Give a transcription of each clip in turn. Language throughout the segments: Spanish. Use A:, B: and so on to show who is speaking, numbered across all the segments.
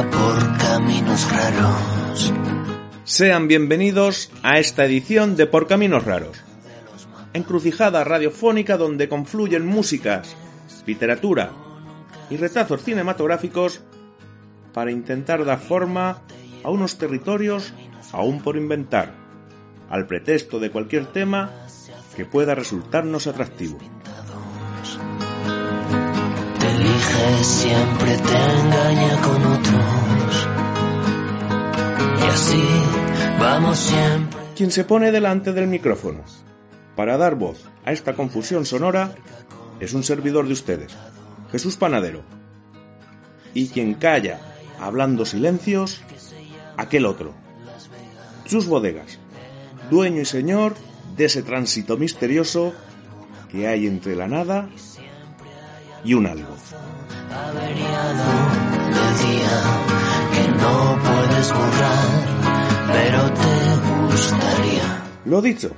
A: por caminos raros.
B: Sean bienvenidos a esta edición de Por Caminos Raros. Encrucijada radiofónica donde confluyen músicas, literatura y retazos cinematográficos para intentar dar forma a unos territorios aún por inventar, al pretexto de cualquier tema que pueda resultarnos atractivo.
A: Siempre, te engaña con otros. Y así vamos siempre.
B: Quien se pone delante del micrófono para dar voz a esta confusión sonora es un servidor de ustedes, Jesús Panadero. Y quien calla hablando silencios, aquel otro, sus bodegas, dueño y señor de ese tránsito misterioso que hay entre la nada y un algo.
A: Averiado del día que no puedes borrar, pero te gustaría.
B: Lo dicho,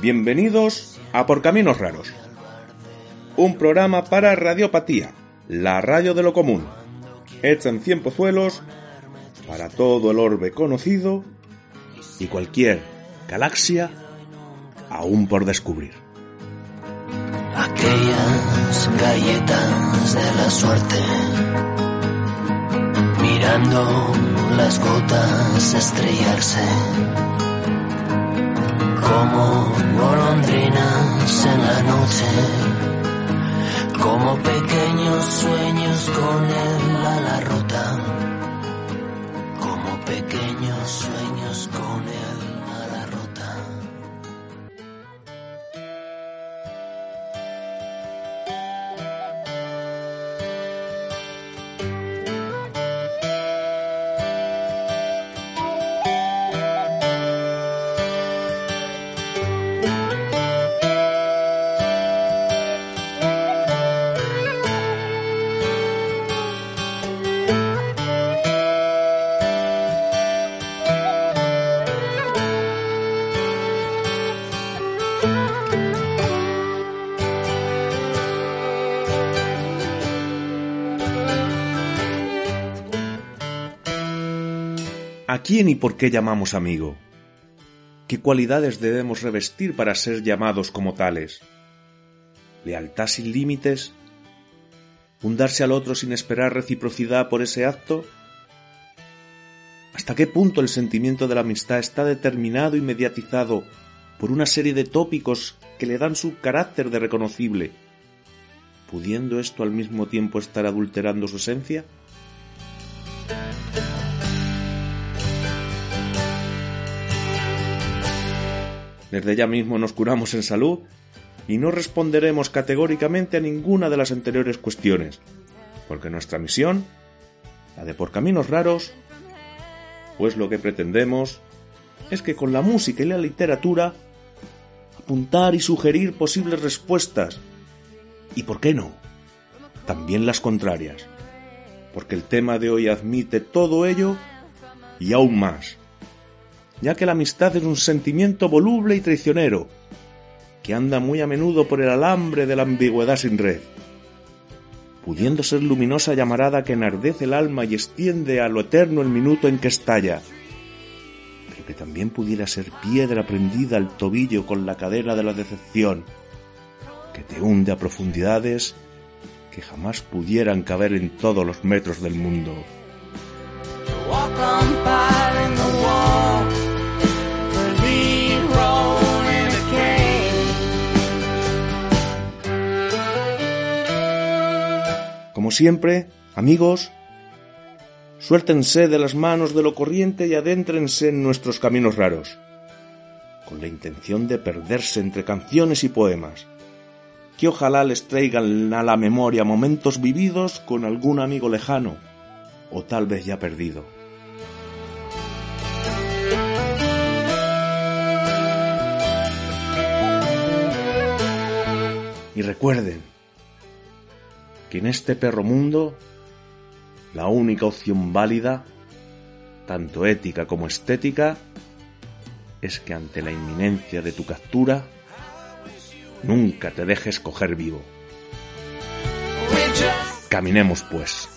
B: bienvenidos a Por Caminos Raros, un programa para Radiopatía, la radio de lo común, hecha en cien pozuelos para todo el orbe conocido y cualquier galaxia aún por descubrir.
A: Aquellas galletas de la suerte, mirando las gotas estrellarse, como golondrinas en la noche, como pequeños sueños con el ala rota, como pequeños sueños con el
B: ¿A quién y por qué llamamos amigo? ¿Qué cualidades debemos revestir para ser llamados como tales? ¿Lealtad sin límites? ¿Un darse al otro sin esperar reciprocidad por ese acto? ¿Hasta qué punto el sentimiento de la amistad está determinado y mediatizado por una serie de tópicos que le dan su carácter de reconocible, pudiendo esto al mismo tiempo estar adulterando su esencia? Desde ya mismo nos curamos en salud y no responderemos categóricamente a ninguna de las anteriores cuestiones, porque nuestra misión, la de por caminos raros, pues lo que pretendemos es que con la música y la literatura apuntar y sugerir posibles respuestas, y por qué no, también las contrarias, porque el tema de hoy admite todo ello y aún más ya que la amistad es un sentimiento voluble y traicionero, que anda muy a menudo por el alambre de la ambigüedad sin red, pudiendo ser luminosa llamarada que enardece el alma y extiende a lo eterno el minuto en que estalla, pero que también pudiera ser piedra prendida al tobillo con la cadena de la decepción, que te hunde a profundidades que jamás pudieran caber en todos los metros del mundo. Como siempre, amigos, Suéltense de las manos de lo corriente y adéntrense en nuestros caminos raros, con la intención de perderse entre canciones y poemas, que ojalá les traigan a la memoria momentos vividos con algún amigo lejano, o tal vez ya perdido. Y recuerden que en este perro mundo la única opción válida, tanto ética como estética, es que ante la inminencia de tu captura, nunca te dejes coger vivo. Caminemos pues.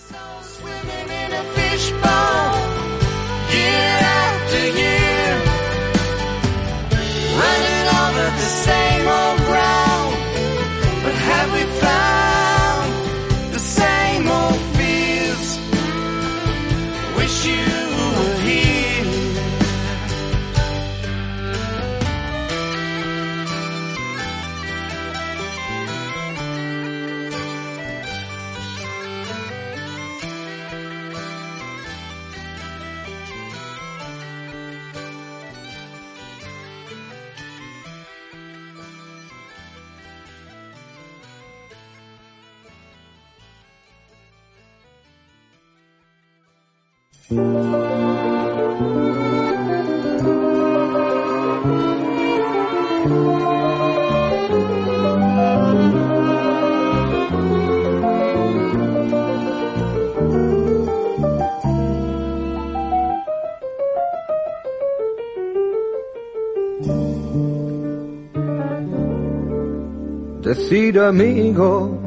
C: Decir amigo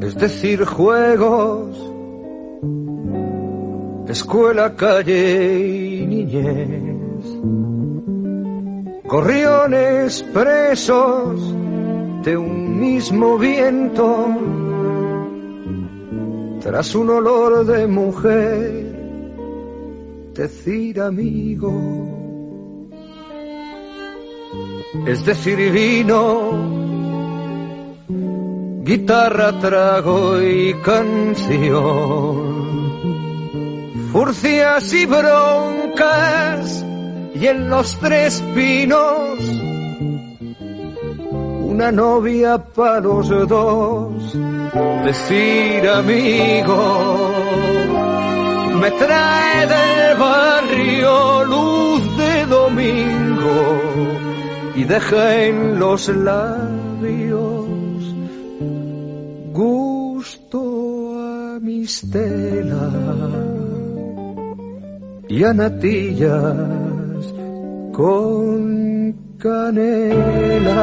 C: es decir juegos, escuela, calle y niñez, gorriones presos de un mismo viento, tras un olor de mujer, decir amigo es decir, vino, guitarra, trago y canción, furcias y broncas, y en los tres pinos, una novia para los dos, decir amigo, me trae del barrio luz deja en los labios gusto a mis telas y a natillas con canela.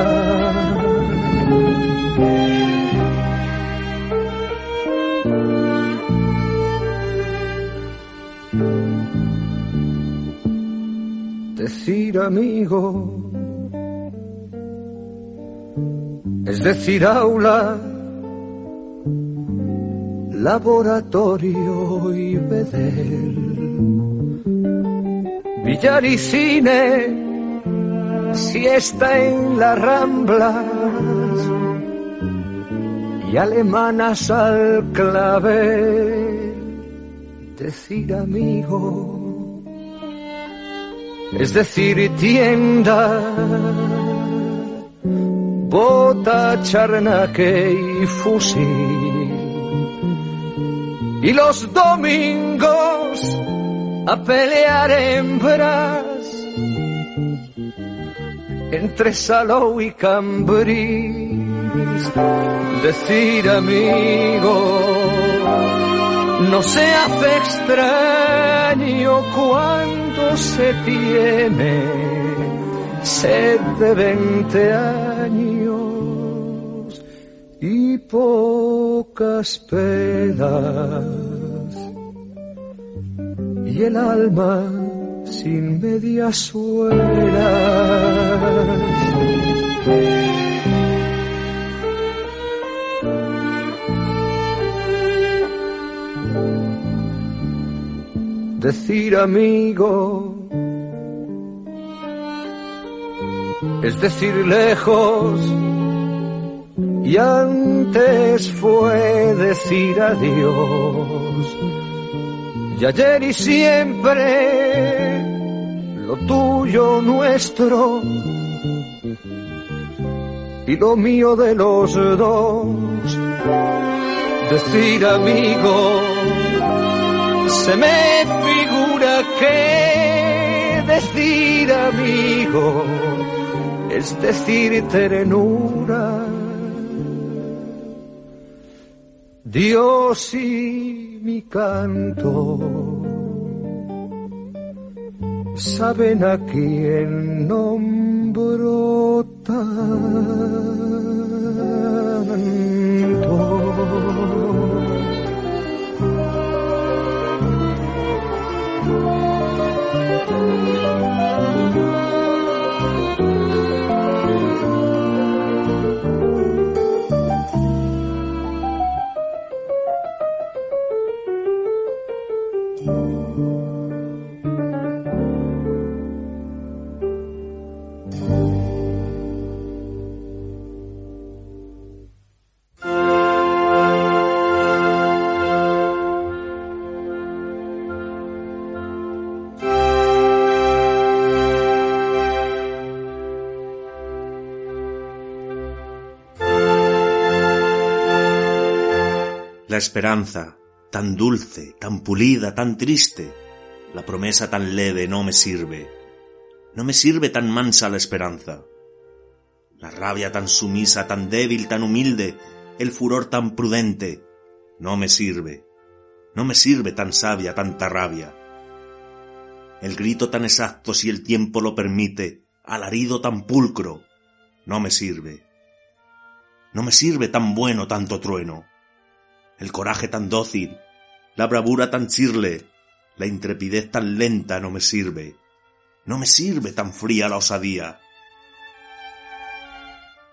C: Decir amigo es decir, aula, laboratorio y bedel, billar y cine, siesta en las ramblas. Y alemanas al clave, decir amigo, es decir, tienda bota, charnaque y fusil. Y los domingos a pelear hembras entre Salou y Cambrís. Decir amigo, no se hace extraño cuando se tiene sed de veinte años y pocas penas y el alma sin medias suelas. Decir amigo es decir lejos y antes fue decir adiós. Y ayer y siempre lo tuyo nuestro y lo mío de los dos. Decir amigo, se me figura que decir amigo es decir ternura. Dios y mi canto saben a quién nombro tanto.
B: Esperanza, tan dulce, tan pulida, tan triste, la promesa tan leve no me sirve. No me sirve tan mansa la esperanza. La rabia tan sumisa, tan débil, tan humilde, el furor tan prudente, no me sirve. No me sirve tan sabia tanta rabia. El grito tan exacto si el tiempo lo permite, alarido tan pulcro, no me sirve. No me sirve tan bueno tanto trueno el coraje tan dócil, la bravura tan chirle, la intrepidez tan lenta no me sirve. No me sirve tan fría la osadía.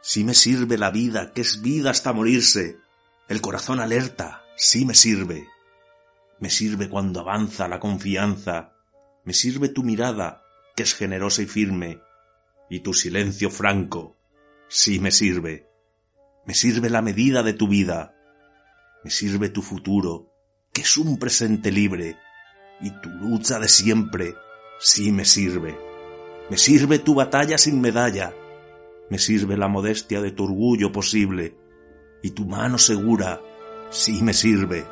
B: Sí me sirve la vida, que es vida hasta morirse, el corazón alerta, sí me sirve. Me sirve cuando avanza la confianza, me sirve tu mirada, que es generosa y firme, y tu silencio franco, sí me sirve. Me sirve la medida de tu vida, me sirve tu futuro, que es un presente libre, y tu lucha de siempre, sí me sirve. Me sirve tu batalla sin medalla, me sirve la modestia de tu orgullo posible, y tu mano segura, sí me sirve.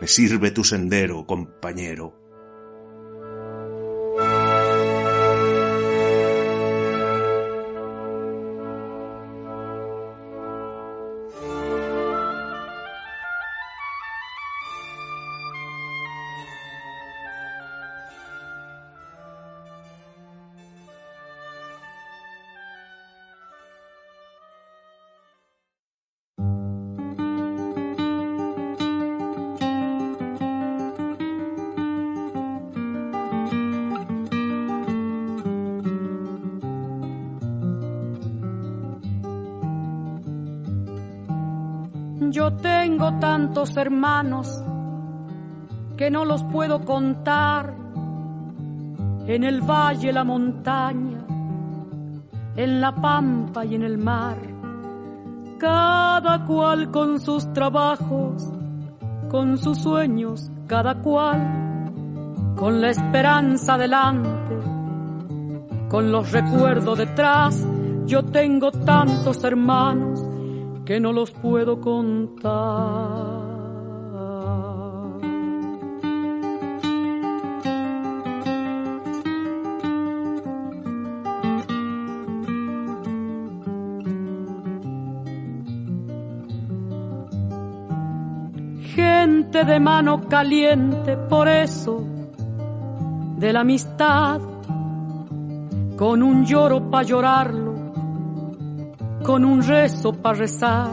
B: Me sirve tu sendero, compañero.
D: Tantos hermanos que no los puedo contar. En el valle, la montaña, en la pampa y en el mar. Cada cual con sus trabajos, con sus sueños, cada cual con la esperanza delante, con los recuerdos detrás. Yo tengo tantos hermanos que no los puedo contar. De mano caliente, por eso, de la amistad, con un lloro para llorarlo con un rezo para rezar,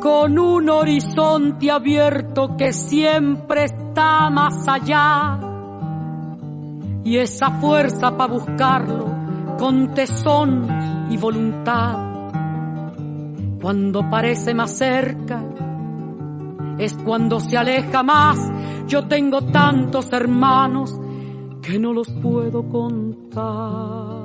D: con un horizonte abierto que siempre está más allá, y esa fuerza para buscarlo con tesón y voluntad. Cuando parece más cerca, es cuando se aleja más. Yo tengo tantos hermanos que no los puedo contar.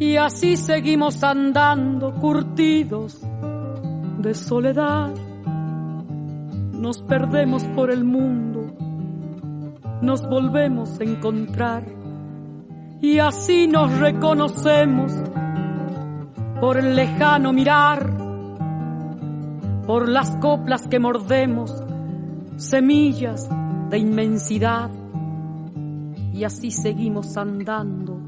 D: Y así seguimos andando curtidos de soledad nos perdemos por el mundo, nos volvemos a encontrar. Y así nos reconocemos por el lejano mirar, por las coplas que mordemos, semillas de inmensidad. Y así seguimos andando,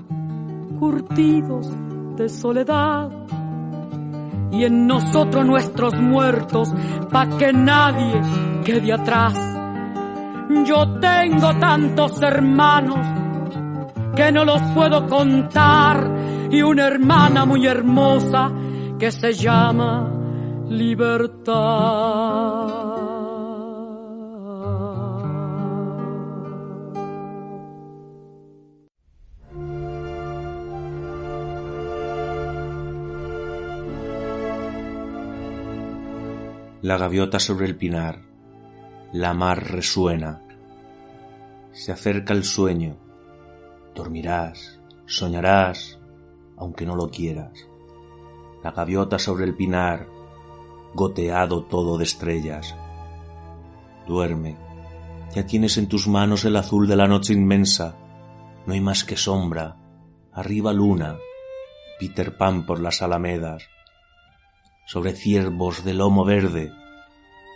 D: curtidos de soledad. Y en nosotros nuestros muertos, pa' que nadie quede atrás. Yo tengo tantos hermanos que no los puedo contar y una hermana muy hermosa que se llama libertad.
B: La gaviota sobre el pinar, la mar resuena. Se acerca el sueño, dormirás, soñarás, aunque no lo quieras. La gaviota sobre el pinar, goteado todo de estrellas. Duerme, ya tienes en tus manos el azul de la noche inmensa, no hay más que sombra, arriba luna, Peter Pan por las alamedas, sobre ciervos de lomo verde,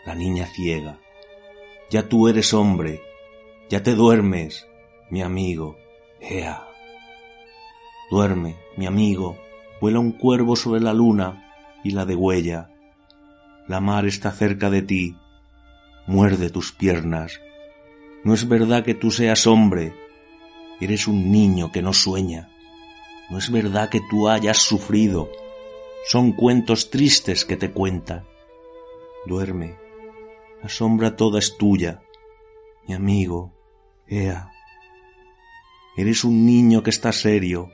B: la niña ciega. Ya tú eres hombre, ya te duermes, mi amigo, ea. Duerme, mi amigo, vuela un cuervo sobre la luna y la degüella. La mar está cerca de ti, muerde tus piernas. No es verdad que tú seas hombre, eres un niño que no sueña. No es verdad que tú hayas sufrido, son cuentos tristes que te cuentan. Duerme, la sombra toda es tuya, mi amigo, ea. Eres un niño que está serio,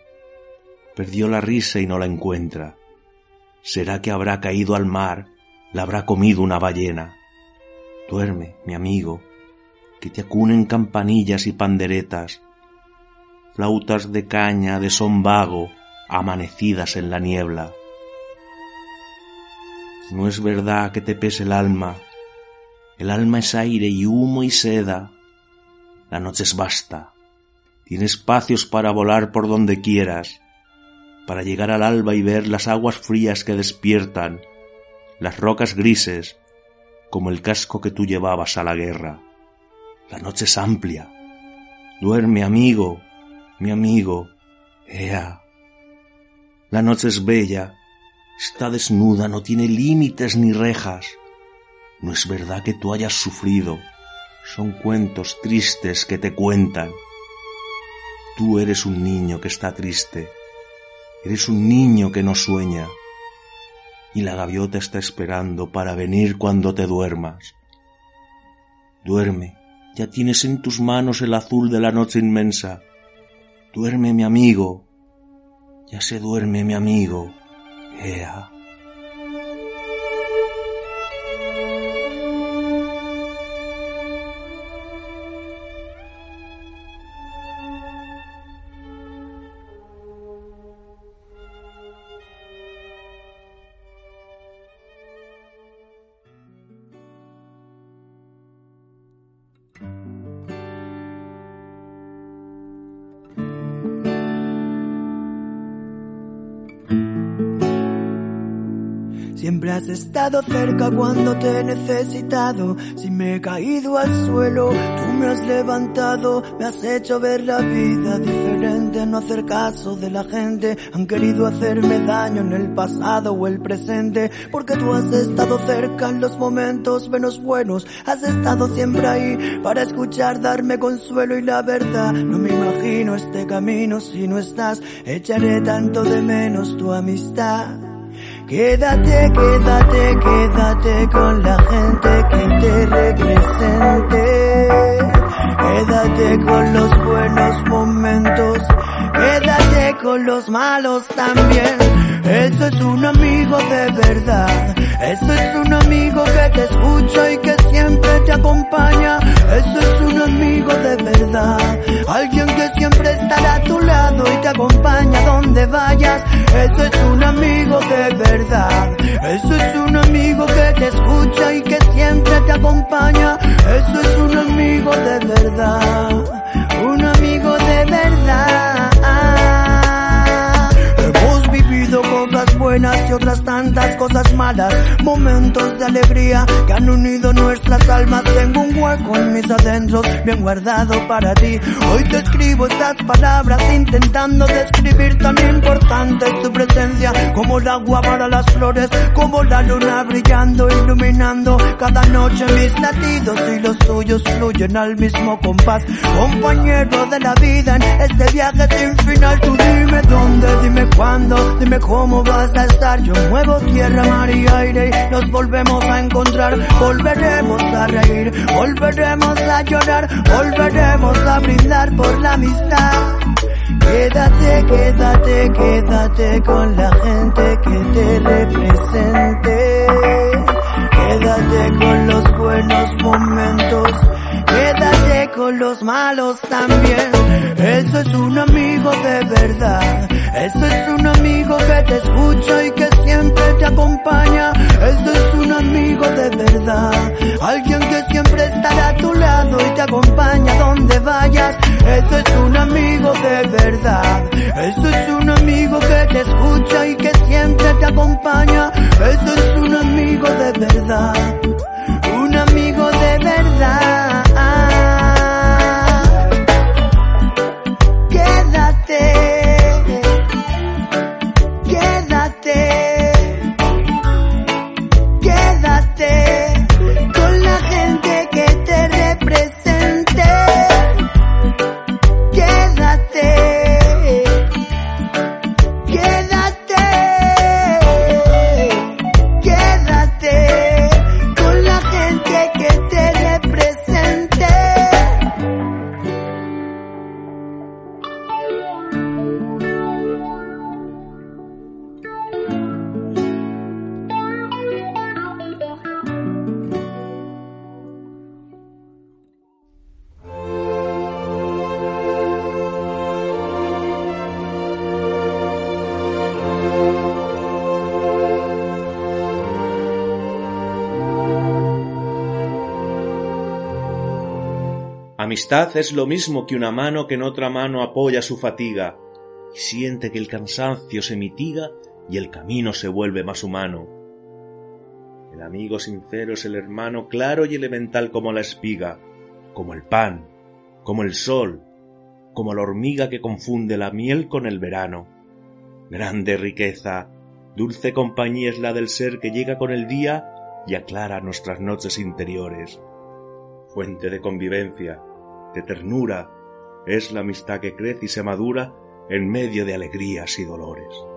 B: perdió la risa y no la encuentra. Será que habrá caído al mar, la habrá comido una ballena. Duerme, mi amigo, que te acunen campanillas y panderetas, flautas de caña de son vago, amanecidas en la niebla. No es verdad que te pese el alma, el alma es aire y humo y seda, la noche es vasta, tiene espacios para volar por donde quieras, para llegar al alba y ver las aguas frías que despiertan, las rocas grises, como el casco que tú llevabas a la guerra. La noche es amplia. Duerme, amigo, mi amigo. Ea. La noche es bella, está desnuda, no tiene límites ni rejas. No es verdad que tú hayas sufrido, son cuentos tristes que te cuentan. Tú eres un niño que está triste, eres un niño que no sueña, y la gaviota está esperando para venir cuando te duermas. Duerme, ya tienes en tus manos el azul de la noche inmensa. Duerme, mi amigo, ya se duerme mi amigo. Ea.
E: Siempre has estado cerca cuando te he necesitado. Si me he caído al suelo, tú me has levantado. Me has hecho ver la vida diferente, no hacer caso de la gente. Han querido hacerme daño en el pasado o el presente. Porque tú has estado cerca en los momentos menos buenos. Has estado siempre ahí para escuchar, darme consuelo y la verdad. No me imagino este camino si no estás. Echaré tanto de menos tu amistad. Quédate, quédate, quédate con la gente que te represente. Quédate con los buenos momentos. Quédate con los malos también. Eso es un amigo de verdad. Eso es un amigo que te escucha y que siempre te acompaña. Eso es un amigo de verdad. alguien que siempre estará a tu lado y te acompaña donde vayas. Eso es un amigo de verdad. Eso es un amigo que te escucha y que siempre te acompaña. Eso es un amigo de verdad. Y otras tantas cosas malas. Momentos de alegría que han unido nuestras almas. Tengo un hueco en mis adentros bien guardado para ti. Hoy te escribo estas palabras intentando describir tan importante tu presencia. Como el agua para las flores, como la luna brillando, iluminando cada noche mis latidos y los tuyos fluyen al mismo compás. Compañero de la vida en este viaje sin final, tú dime dónde, dime cuándo, dime cómo vas a estar. Muevo tierra, mar y aire y nos volvemos a encontrar. Volveremos a reír, volveremos a llorar, volveremos a brindar por la amistad. Quédate, quédate, quédate con la gente que te represente. Quédate con los buenos momentos. Quédate con los malos también. Eso es un amigo de verdad. Eso es un amigo que te escucha y que siempre te acompaña. Eso es un amigo de verdad. Alguien que siempre estará a tu lado y te acompaña donde vayas. Eso es un amigo de verdad. Eso es un amigo que te escucha y que siempre te acompaña. Eso es un amigo de verdad. Un amigo de verdad.
B: Amistad es lo mismo que una mano que en otra mano apoya su fatiga y siente que el cansancio se mitiga y el camino se vuelve más humano. El amigo sincero es el hermano claro y elemental como la espiga, como el pan, como el sol, como la hormiga que confunde la miel con el verano. Grande riqueza, dulce compañía es la del ser que llega con el día y aclara nuestras noches interiores. Fuente de convivencia, de ternura, es la amistad que crece y se madura en medio de alegrías y dolores.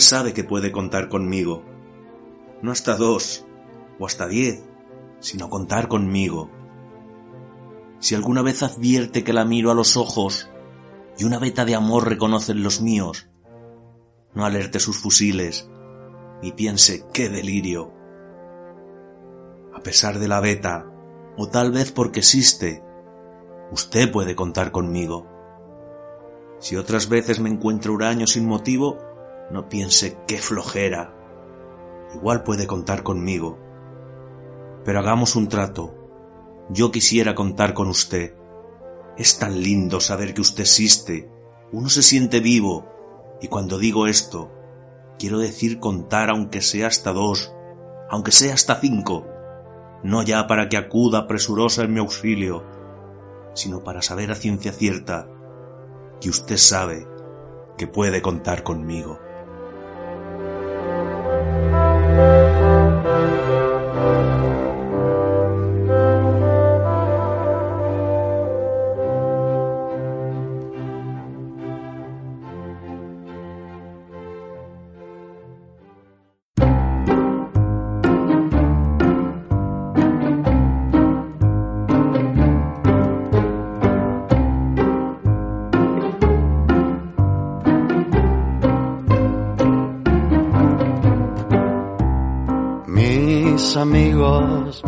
B: Sabe que puede contar conmigo. No hasta dos o hasta diez, sino contar conmigo. Si alguna vez advierte que la miro a los ojos y una veta de amor reconoce en los míos, no alerte sus fusiles ni piense qué delirio. A pesar de la veta, o tal vez porque existe, usted puede contar conmigo. Si otras veces me encuentro huraño sin motivo, no piense qué flojera. Igual puede contar conmigo. Pero hagamos un trato. Yo quisiera contar con usted. Es tan lindo saber que usted existe. Uno se siente vivo. Y cuando digo esto, quiero decir contar aunque sea hasta dos, aunque sea hasta cinco. No ya para que acuda presurosa en mi auxilio, sino para saber a ciencia cierta que usted sabe que puede contar conmigo.
F: Amigos,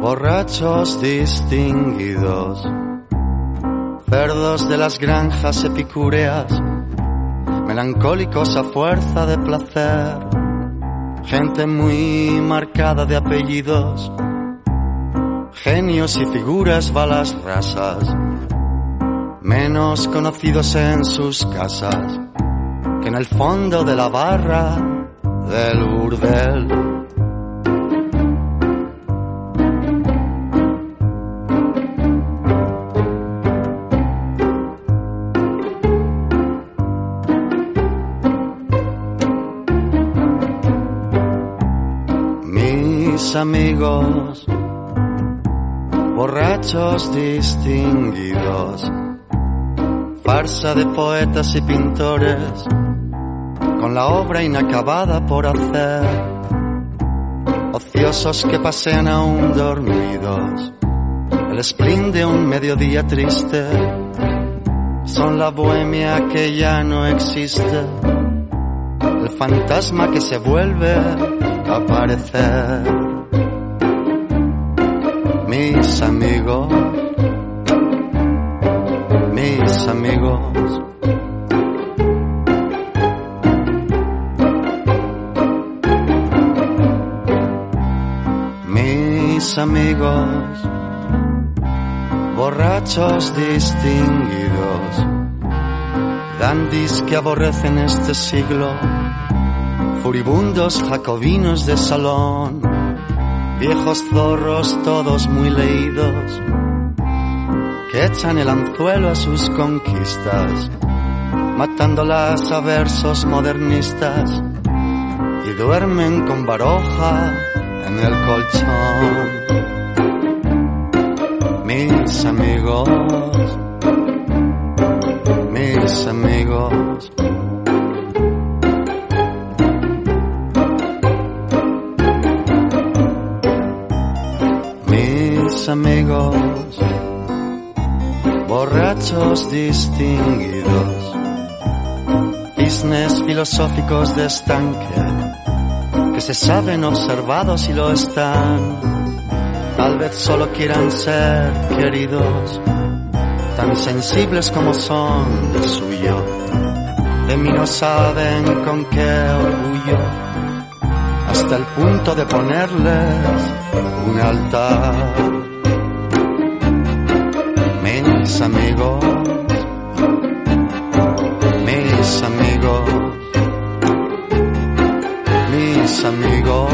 F: borrachos distinguidos, cerdos de las granjas epicúreas, melancólicos a fuerza de placer, gente muy marcada de apellidos, genios y figuras balas rasas, menos conocidos en sus casas que en el fondo de la barra del burdel. Amigos, borrachos distinguidos, farsa de poetas y pintores, con la obra inacabada por hacer, ociosos que pasean aún dormidos, el spleen de un mediodía triste, son la bohemia que ya no existe, el fantasma que se vuelve a aparecer. Mis amigos, mis amigos. mis amigos, borrachos distinguidos, dandis que aborrecen este siglo, furibundos jacobinos de salón, viejos zorros todos muy leídos, que echan el anzuelo a sus conquistas, matándolas a versos modernistas, y duermen con baroja en el colchón. Mis amigos, mis amigos. Amigos, borrachos distinguidos, cisnes filosóficos de estanque que se saben observados y lo están. Tal vez solo quieran ser queridos, tan sensibles como son de suyo. De mí no saben con qué orgullo, hasta el punto de ponerles un altar. Mis amigos, mis amigos mis amigos.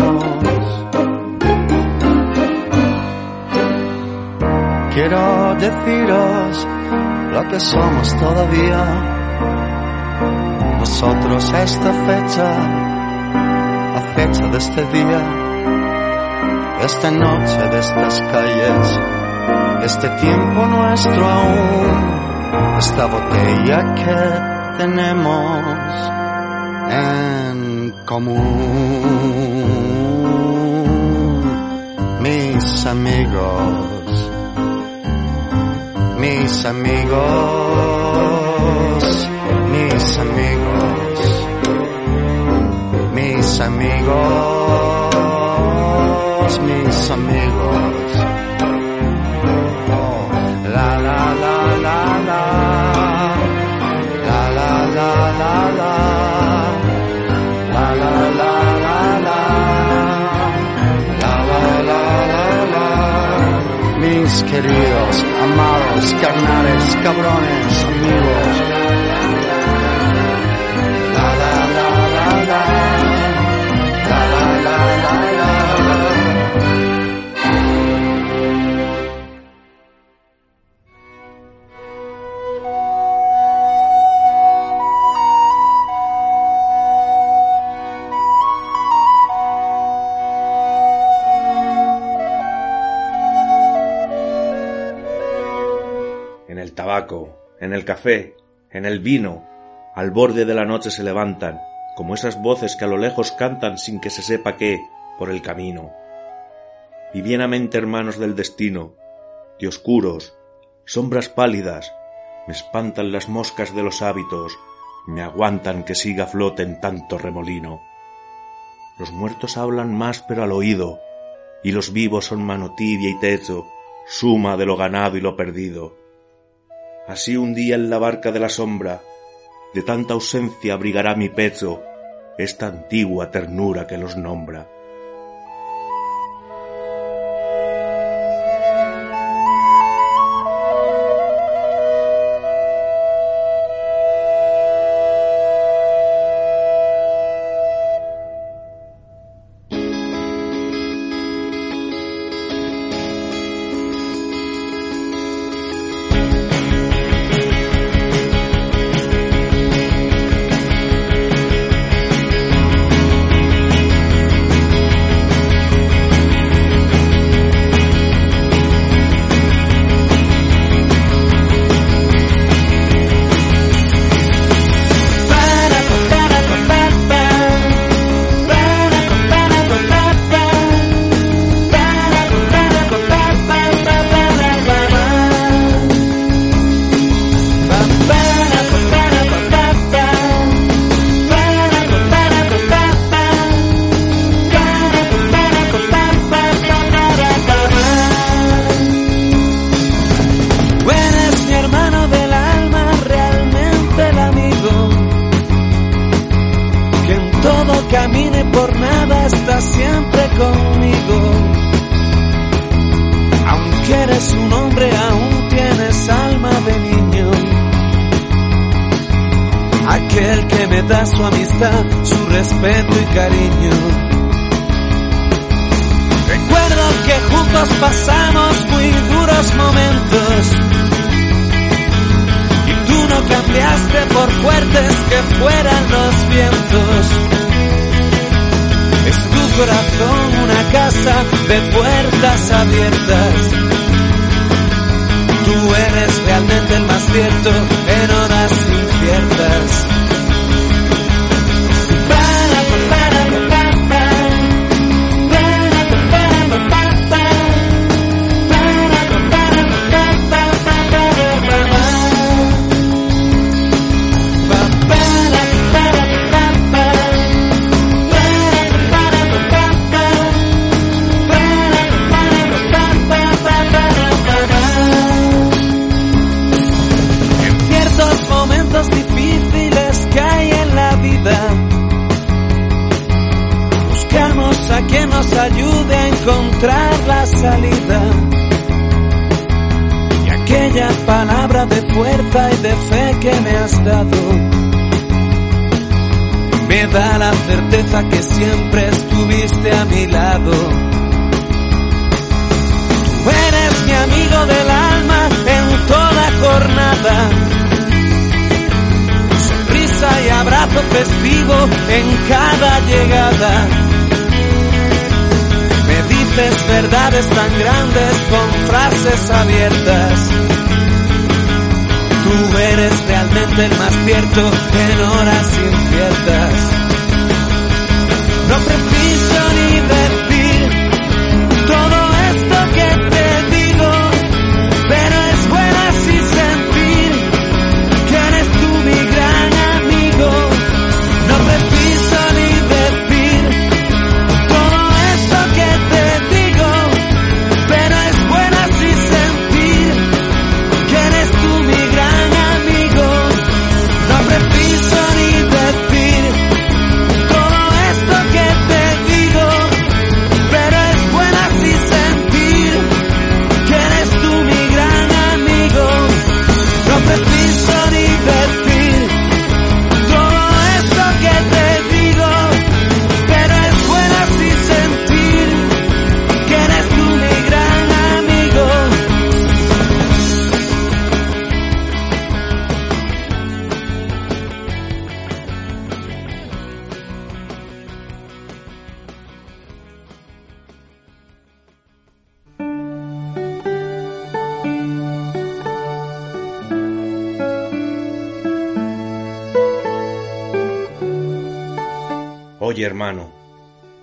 F: Quiero deciros lo que somos todavía. Nosotros esta fecha, a fecha de este día, de esta noche, de estas calles, este tiempo nuestro aún, esta botella que tenemos en común. Mis amigos, mis amigos, mis amigos, mis amigos, queridos, amados, carnales, cabrones, amigos.
G: El café, en el vino, al borde de la noche se levantan, como esas voces que a lo lejos cantan sin que se sepa qué, por el camino. Divinamente hermanos del destino, de oscuros, sombras pálidas, me espantan las moscas de los hábitos, me aguantan que siga flote en tanto remolino. Los muertos hablan más pero al oído, y los vivos son mano tibia y techo, suma de lo ganado y lo perdido. Así un día en la barca de la sombra, de tanta ausencia abrigará mi pecho esta antigua ternura que los nombra.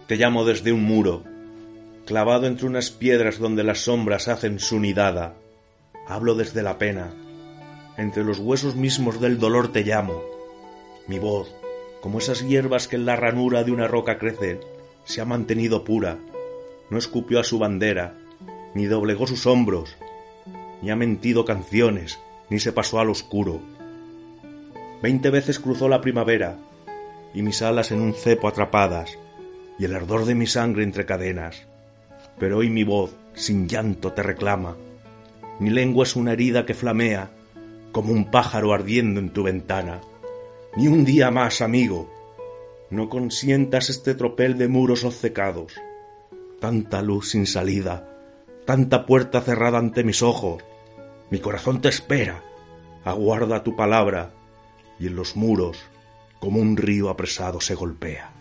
H: Te
B: llamo desde un muro, clavado entre unas piedras donde las sombras hacen su nidada. Hablo desde la pena, entre los huesos mismos del dolor te llamo. Mi voz, como esas hierbas que en la ranura de una roca crecen, se ha mantenido pura, no escupió a su bandera, ni doblegó sus hombros, ni ha mentido canciones, ni se pasó al oscuro. Veinte veces cruzó la primavera, y mis alas en un cepo atrapadas, y el ardor de mi sangre entre cadenas. Pero hoy mi voz, sin llanto, te reclama. Mi lengua es una herida que flamea, como un pájaro ardiendo en tu ventana. Ni un día más, amigo. No consientas este tropel de muros obcecados. Tanta luz sin salida, tanta puerta cerrada ante mis ojos. Mi corazón te espera. Aguarda tu palabra, y en los muros como un río apresado se golpea.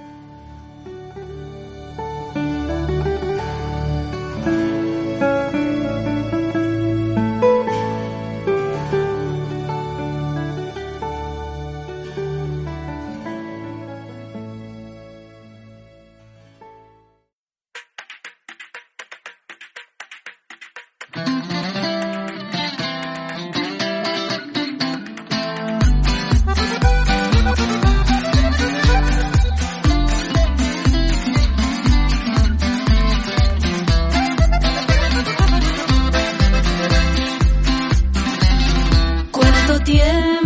I: 点。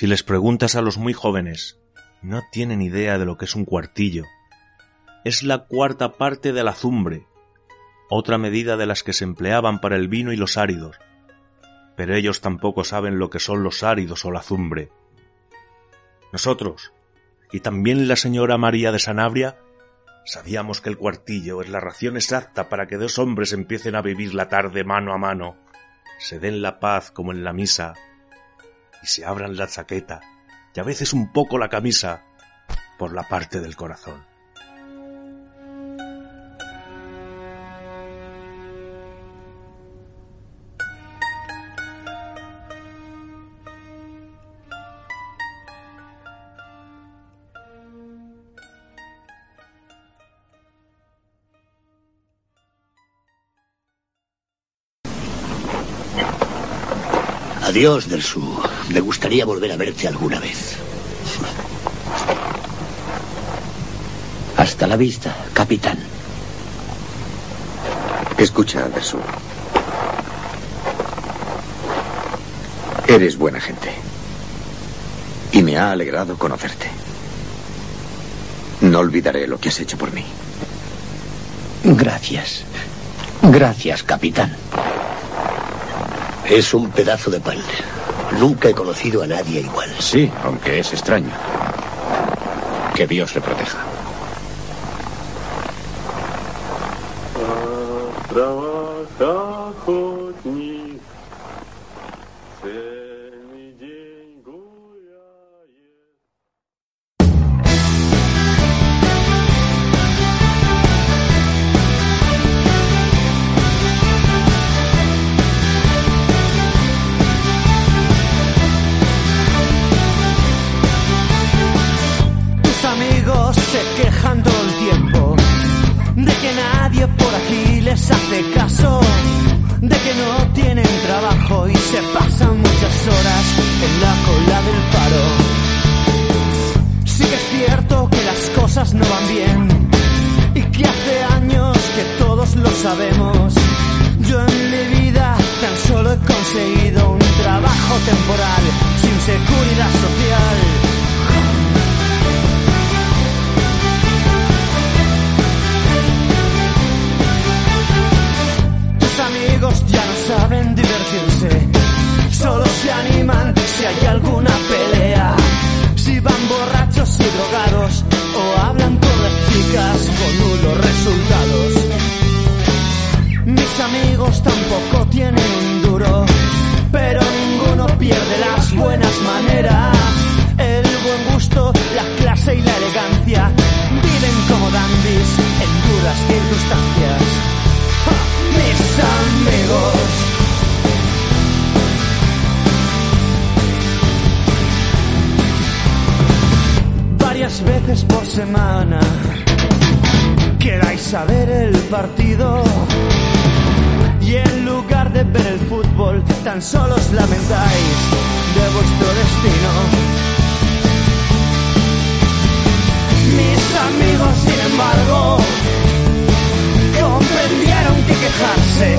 B: Si les preguntas a los muy jóvenes, no tienen idea de lo que es un cuartillo. Es la cuarta parte de la azumbre, otra medida de las que se empleaban para el vino y los áridos. Pero ellos tampoco saben lo que son los áridos o la azumbre. Nosotros, y también la señora María de Sanabria, sabíamos que el cuartillo es la ración exacta para que dos hombres empiecen a vivir la tarde mano a mano, se den la paz como en la misa, y se abran la chaqueta y a veces un poco la camisa por la parte del corazón.
J: Adiós, del Sur. Me gustaría volver a verte alguna vez. Hasta la vista, capitán.
K: Escucha, Anderson. Eres buena gente. Y me ha alegrado conocerte. No olvidaré lo que has hecho por mí.
J: Gracias. Gracias, capitán. Es un pedazo de pan. Nunca he conocido a nadie igual.
K: Sí, aunque es extraño. Que Dios le proteja.
E: Que no tienen trabajo y se pasan muchas horas en la cola del paro. Sí que es cierto que las cosas no van bien y que hace años que todos lo sabemos. Yo en mi vida tan solo he conseguido un trabajo temporal sin seguridad social. Divertirse, solo se animan si hay alguna pelea. Si van borrachos y drogados o hablan con las chicas con nulos resultados. Mis amigos tampoco tienen un duro, pero ninguno pierde las buenas maneras, el buen gusto, la clase y la elegancia. Viven como dandies en duras circunstancias. ¡Ja! Mis amigos. Varias veces por semana queráis a ver el partido y en lugar de ver el fútbol tan solo os lamentáis de vuestro destino. Mis amigos, sin embargo, comprendieron que quejarse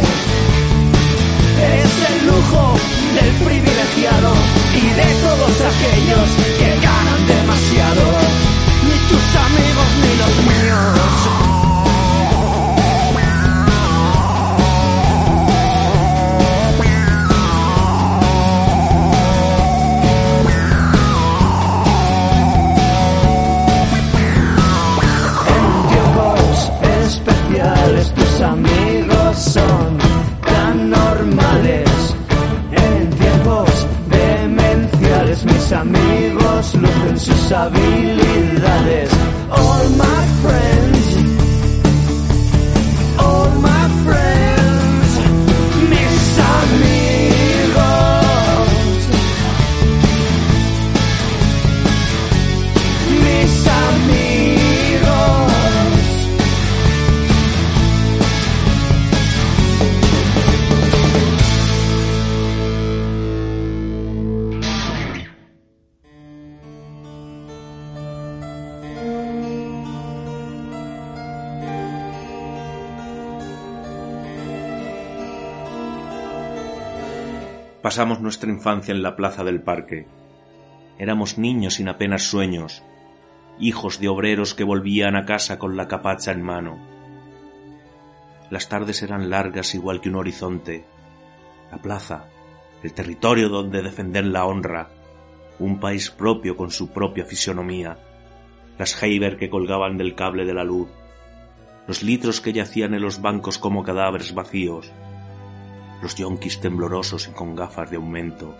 E: es el lujo del privilegiado y de todos aquellos que ganan demasiado. Tus amigos ni los míos. Habilidades. All my friends,
B: Pasamos nuestra infancia en la plaza del parque, Éramos niños sin apenas sueños, hijos de obreros que volvían a casa con la capacha en mano. Las tardes eran largas igual que un horizonte. La plaza, el territorio donde defender la honra, un país propio con su propia fisonomía, las Heiber que colgaban del cable de la luz, los litros que yacían en los bancos como cadáveres vacíos, los yonkis temblorosos y con gafas de aumento.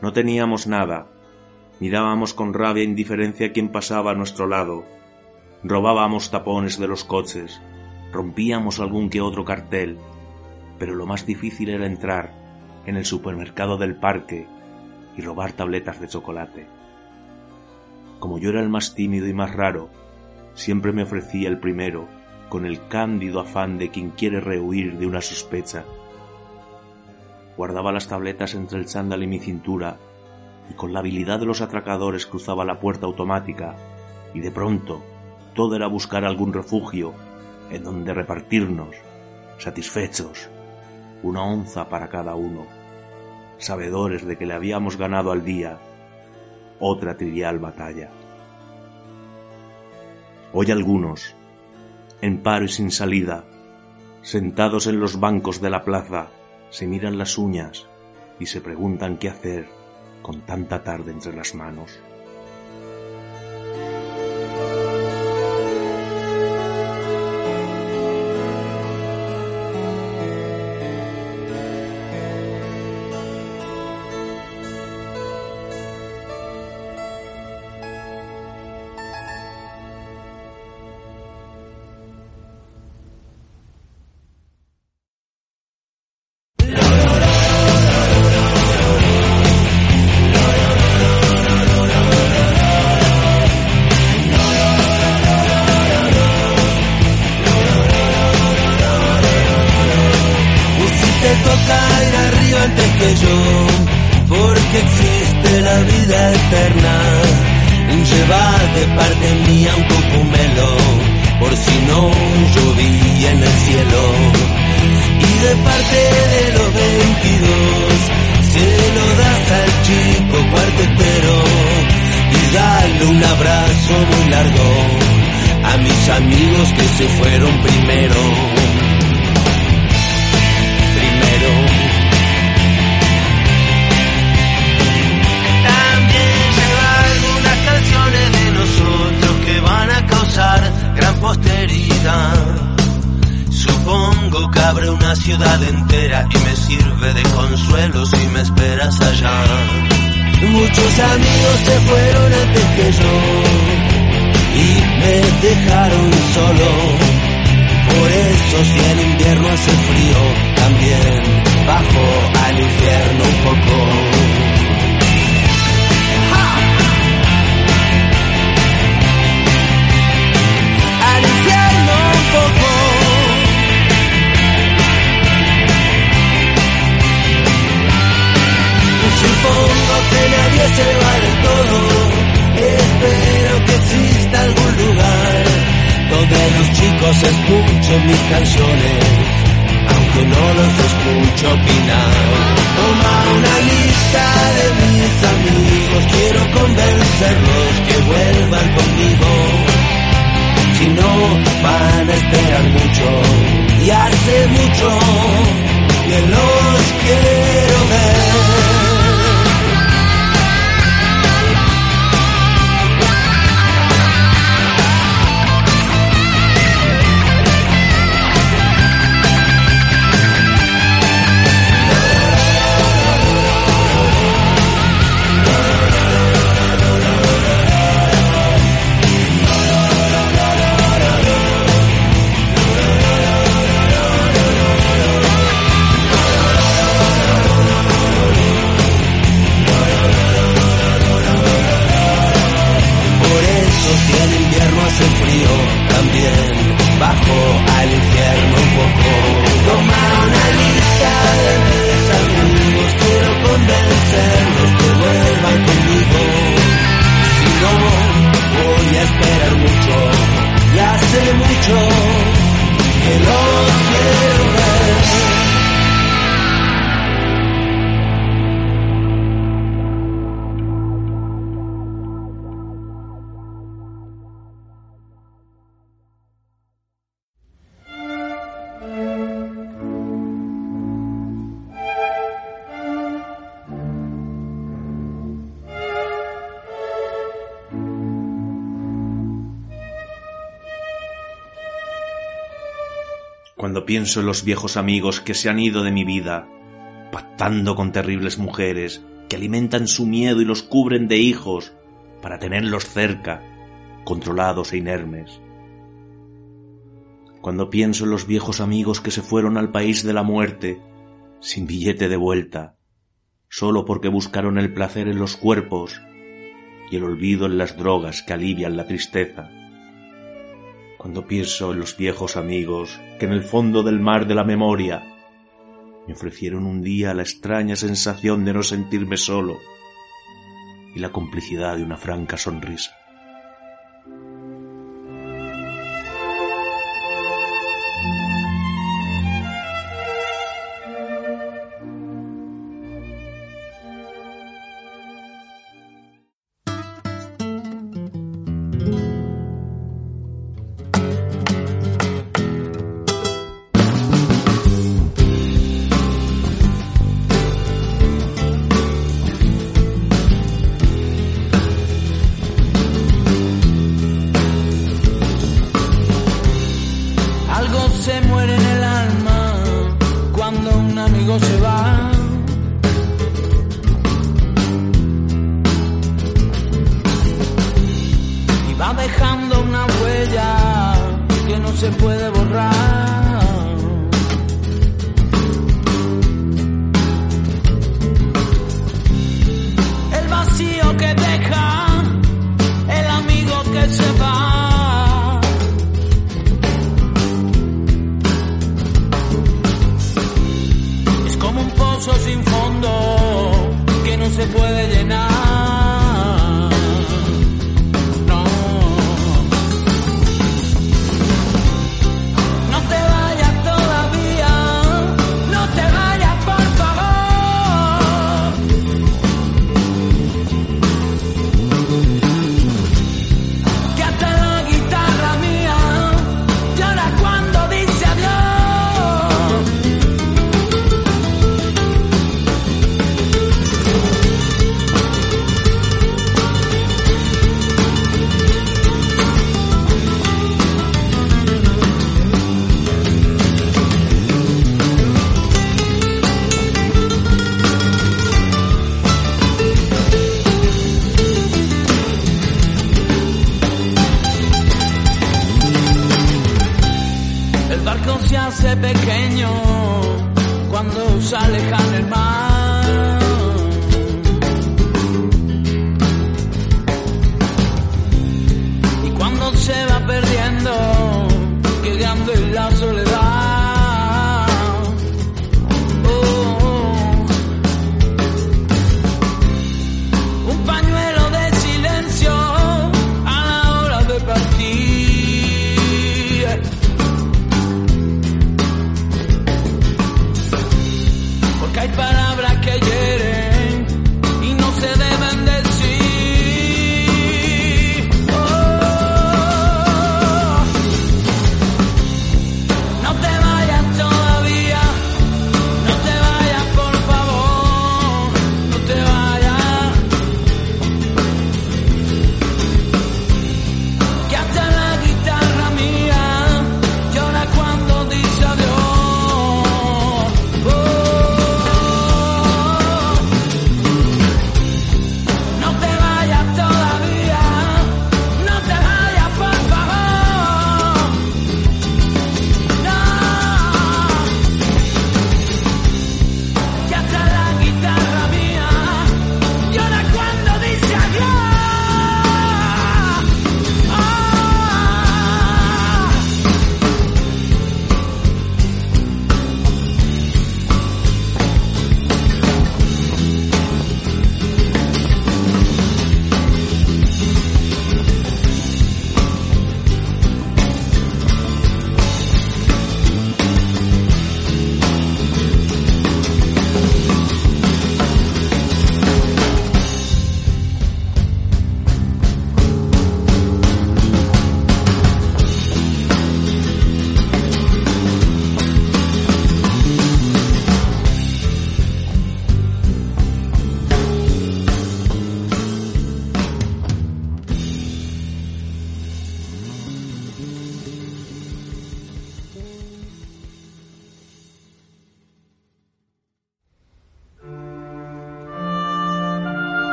B: No teníamos nada, mirábamos con rabia e indiferencia a quien pasaba a nuestro lado, robábamos tapones de los coches, rompíamos algún que otro cartel, pero lo más difícil era entrar en el supermercado del parque y robar tabletas de chocolate. Como yo era el más tímido y más raro, siempre me ofrecía el primero, con el cándido afán de quien quiere rehuir de una sospecha. Guardaba las tabletas entre el chándal y mi cintura, y con la habilidad de los atracadores cruzaba la puerta automática, y de pronto todo era buscar algún refugio en donde repartirnos, satisfechos, una onza para cada uno, sabedores de que le habíamos ganado al día otra trivial batalla. Hoy algunos, en paro y sin salida, sentados en los bancos de la plaza, se miran las uñas y se preguntan qué hacer con tanta tarde entre las manos.
G: Esperas allá. Muchos amigos se fueron antes que yo y me dejaron solo. Por eso si en invierno hace frío, también bajo al infierno un poco. Supongo que nadie se va de todo. Espero que exista algún lugar donde los chicos escuchen mis canciones, aunque no los escucho opinar. Toma una lista de mis amigos, quiero convencerlos que vuelvan conmigo. Si no, van a esperar mucho, y hace mucho que los quiero ver.
L: Pienso en los viejos amigos que se han ido de mi vida, pactando con terribles mujeres que alimentan su miedo y los cubren de hijos para tenerlos cerca, controlados e inermes. Cuando pienso en los viejos amigos que se fueron al país de la muerte, sin billete de vuelta, solo porque buscaron el placer en los cuerpos y el olvido en las drogas que alivian la tristeza. Cuando pienso en los viejos amigos que en el fondo del mar de la memoria me ofrecieron un día la extraña sensación de no sentirme solo y la complicidad de una franca sonrisa.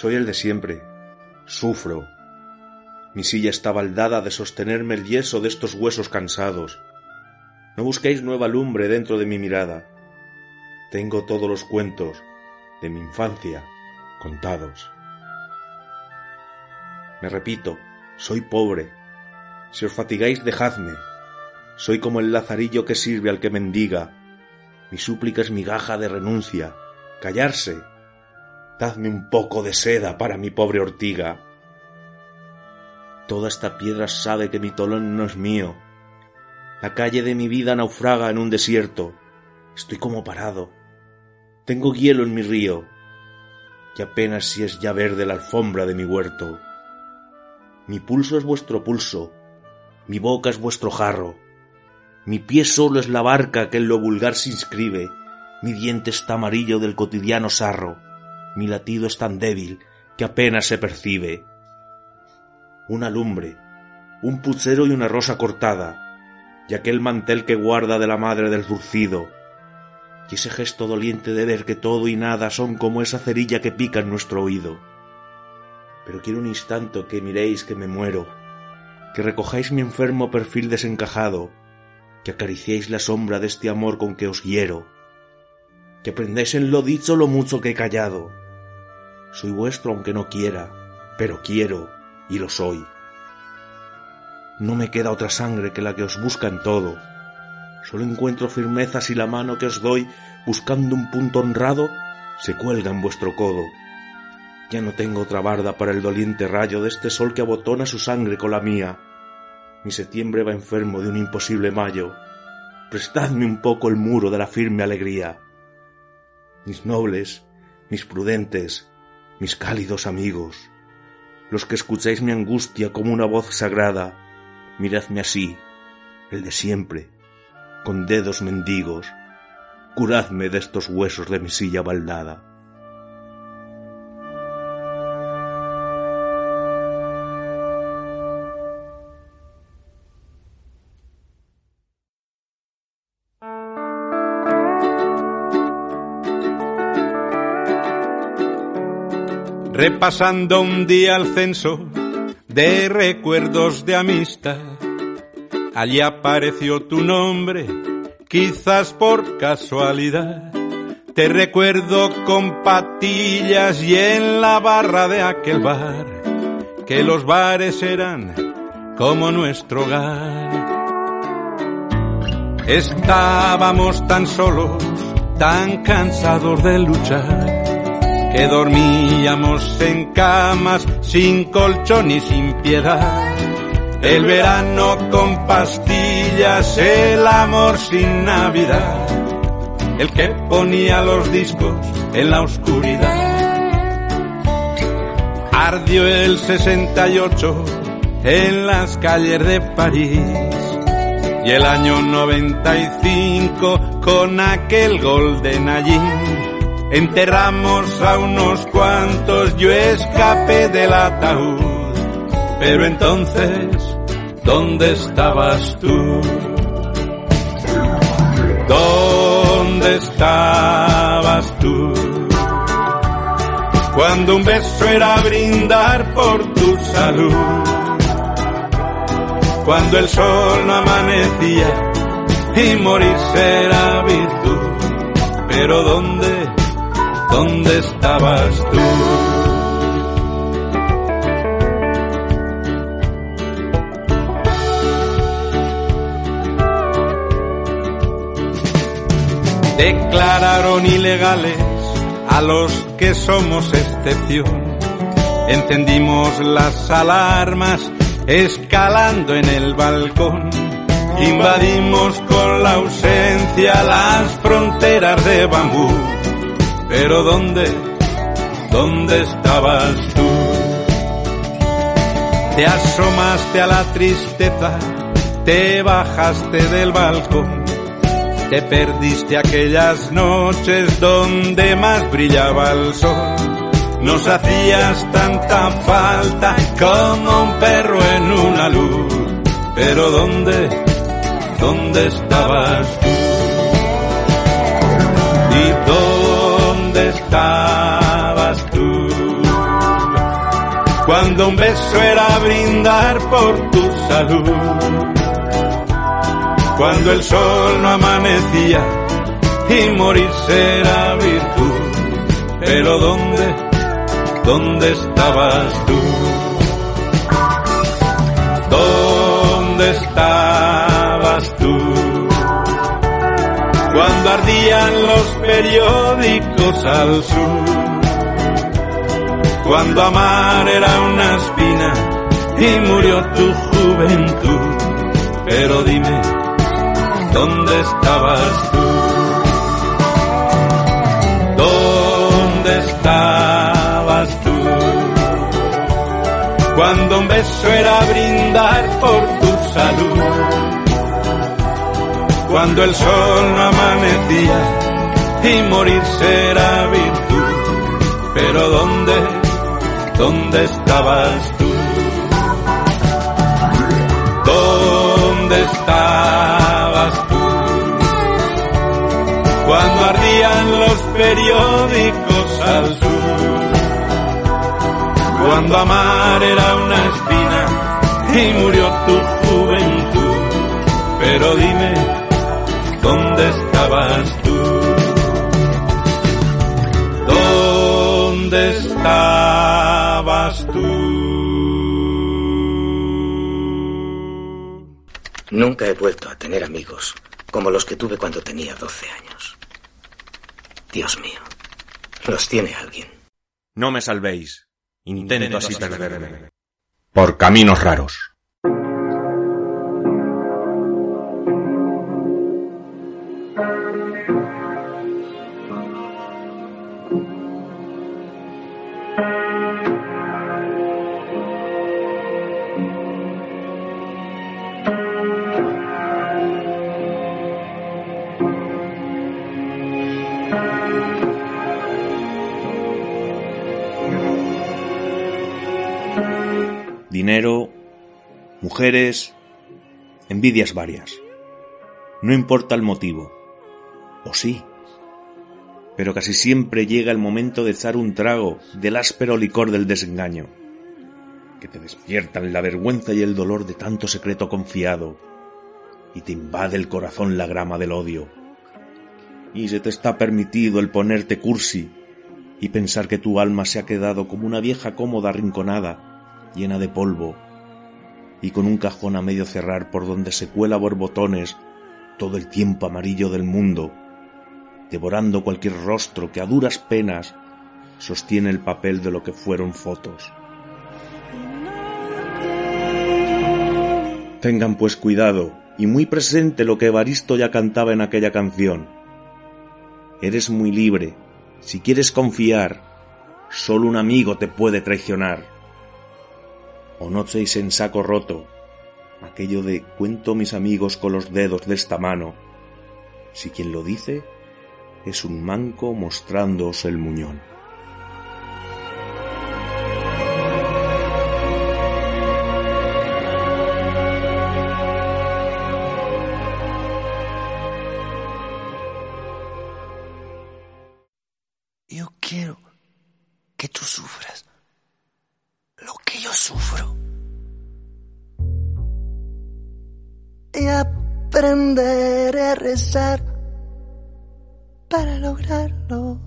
B: Soy el de siempre. Sufro. Mi silla está baldada de sostenerme el yeso de estos huesos cansados. No busquéis nueva lumbre dentro de mi mirada. Tengo todos los cuentos de mi infancia contados. Me repito, soy pobre. Si os fatigáis, dejadme. Soy como el lazarillo que sirve al que mendiga. Mi súplica es migaja de renuncia. Callarse. Dadme un poco de seda para mi pobre ortiga. Toda esta piedra sabe que mi tolón no es mío. La calle de mi vida naufraga en un desierto. Estoy como parado. Tengo hielo en mi río. Y apenas si es ya verde la alfombra de mi huerto. Mi pulso es vuestro pulso. Mi boca es vuestro jarro. Mi pie solo es la barca que en lo vulgar se inscribe. Mi diente está amarillo del cotidiano sarro. Mi latido es tan débil que apenas se percibe. Una lumbre, un puchero y una rosa cortada, y aquel mantel que guarda de la madre del zurcido, y ese gesto doliente de ver que todo y nada son como esa cerilla que pica en nuestro oído. Pero quiero un instante que miréis que me muero, que recojáis mi enfermo perfil desencajado, que acariciéis la sombra de este amor con que os hiero, que aprendáis en lo dicho lo mucho que he callado. Soy vuestro aunque no quiera, pero quiero y lo soy. No me queda otra sangre que la que os busca en todo. Solo encuentro firmeza si la mano que os doy, buscando un punto honrado, se cuelga en vuestro codo. Ya no tengo otra barda para el doliente rayo de este sol que abotona su sangre con la mía. Mi septiembre va enfermo de un imposible mayo. Prestadme un poco el muro de la firme alegría. Mis nobles, mis prudentes, mis cálidos amigos, los que escucháis mi angustia como una voz sagrada, miradme así, el de siempre, con dedos mendigos, curadme de estos huesos de mi silla baldada.
M: Repasando un día el censo de recuerdos de amistad. Allí apareció tu nombre, quizás por casualidad. Te recuerdo con patillas y en la barra de aquel bar, que los bares eran como nuestro hogar. Estábamos tan solos, tan cansados de luchar que dormíamos en camas sin colchón y sin piedad. El verano con pastillas, el amor sin Navidad, el que ponía los discos en la oscuridad. Ardió el 68 en las calles de París y el año 95 con aquel golden allí Enterramos a unos cuantos, yo escapé del ataúd. Pero entonces, ¿dónde estabas tú? ¿Dónde estabas tú? Cuando un beso era brindar por tu salud. Cuando el sol no amanecía y morirse era virtud. Pero ¿dónde ¿dónde estabas tú? Declararon ilegales a los que somos excepción. Encendimos las alarmas escalando en el balcón. Invadimos con la ausencia las fronteras de bambú pero ¿dónde, dónde estabas tú? Te asomaste a la tristeza, te bajaste del balcón, te perdiste aquellas noches donde más brillaba el sol. Nos hacías tanta falta como un perro en una luz, pero ¿dónde, dónde estabas tú? ¿Y dónde cuando un beso era brindar por tu salud, cuando el sol no amanecía y morirse era virtud, pero ¿dónde, dónde estabas tú? ¿Dónde estabas tú? Cuando ardían los periódicos al sur cuando amar era una espina y murió tu juventud. Pero dime, ¿dónde estabas tú? ¿Dónde estabas tú? Cuando un beso era brindar por tu salud. Cuando el sol no amanecía y morirse era virtud. Pero ¿dónde ¿Dónde estabas tú? ¿Dónde estabas tú? Cuando ardían los periódicos al sur. Cuando amar era una espina y murió tu juventud. Pero dime, ¿dónde estabas
N: Nunca he vuelto a tener amigos como los que tuve cuando tenía 12 años. Dios mío, los tiene alguien.
B: No me salvéis. Intento así perderme. Por caminos raros. Mujeres, envidias varias. No importa el motivo. O sí. Pero casi siempre llega el momento de echar un trago del áspero licor del desengaño, que te despiertan la vergüenza y el dolor de tanto secreto confiado, y te invade el corazón la grama del odio. Y se te está permitido el ponerte cursi y pensar que tu alma se ha quedado como una vieja cómoda arrinconada, llena de polvo, y con un cajón a medio cerrar por donde se cuela borbotones todo el tiempo amarillo del mundo, devorando cualquier rostro que a duras penas sostiene el papel de lo que fueron fotos. Tengan pues cuidado y muy presente lo que Evaristo ya cantaba en aquella canción. Eres muy libre, si quieres confiar, solo un amigo te puede traicionar. O no echéis en saco roto aquello de cuento mis amigos con los dedos de esta mano, si quien lo dice es un manco mostrándoos el muñón.
E: Aprenderé a rezar para lograrlo.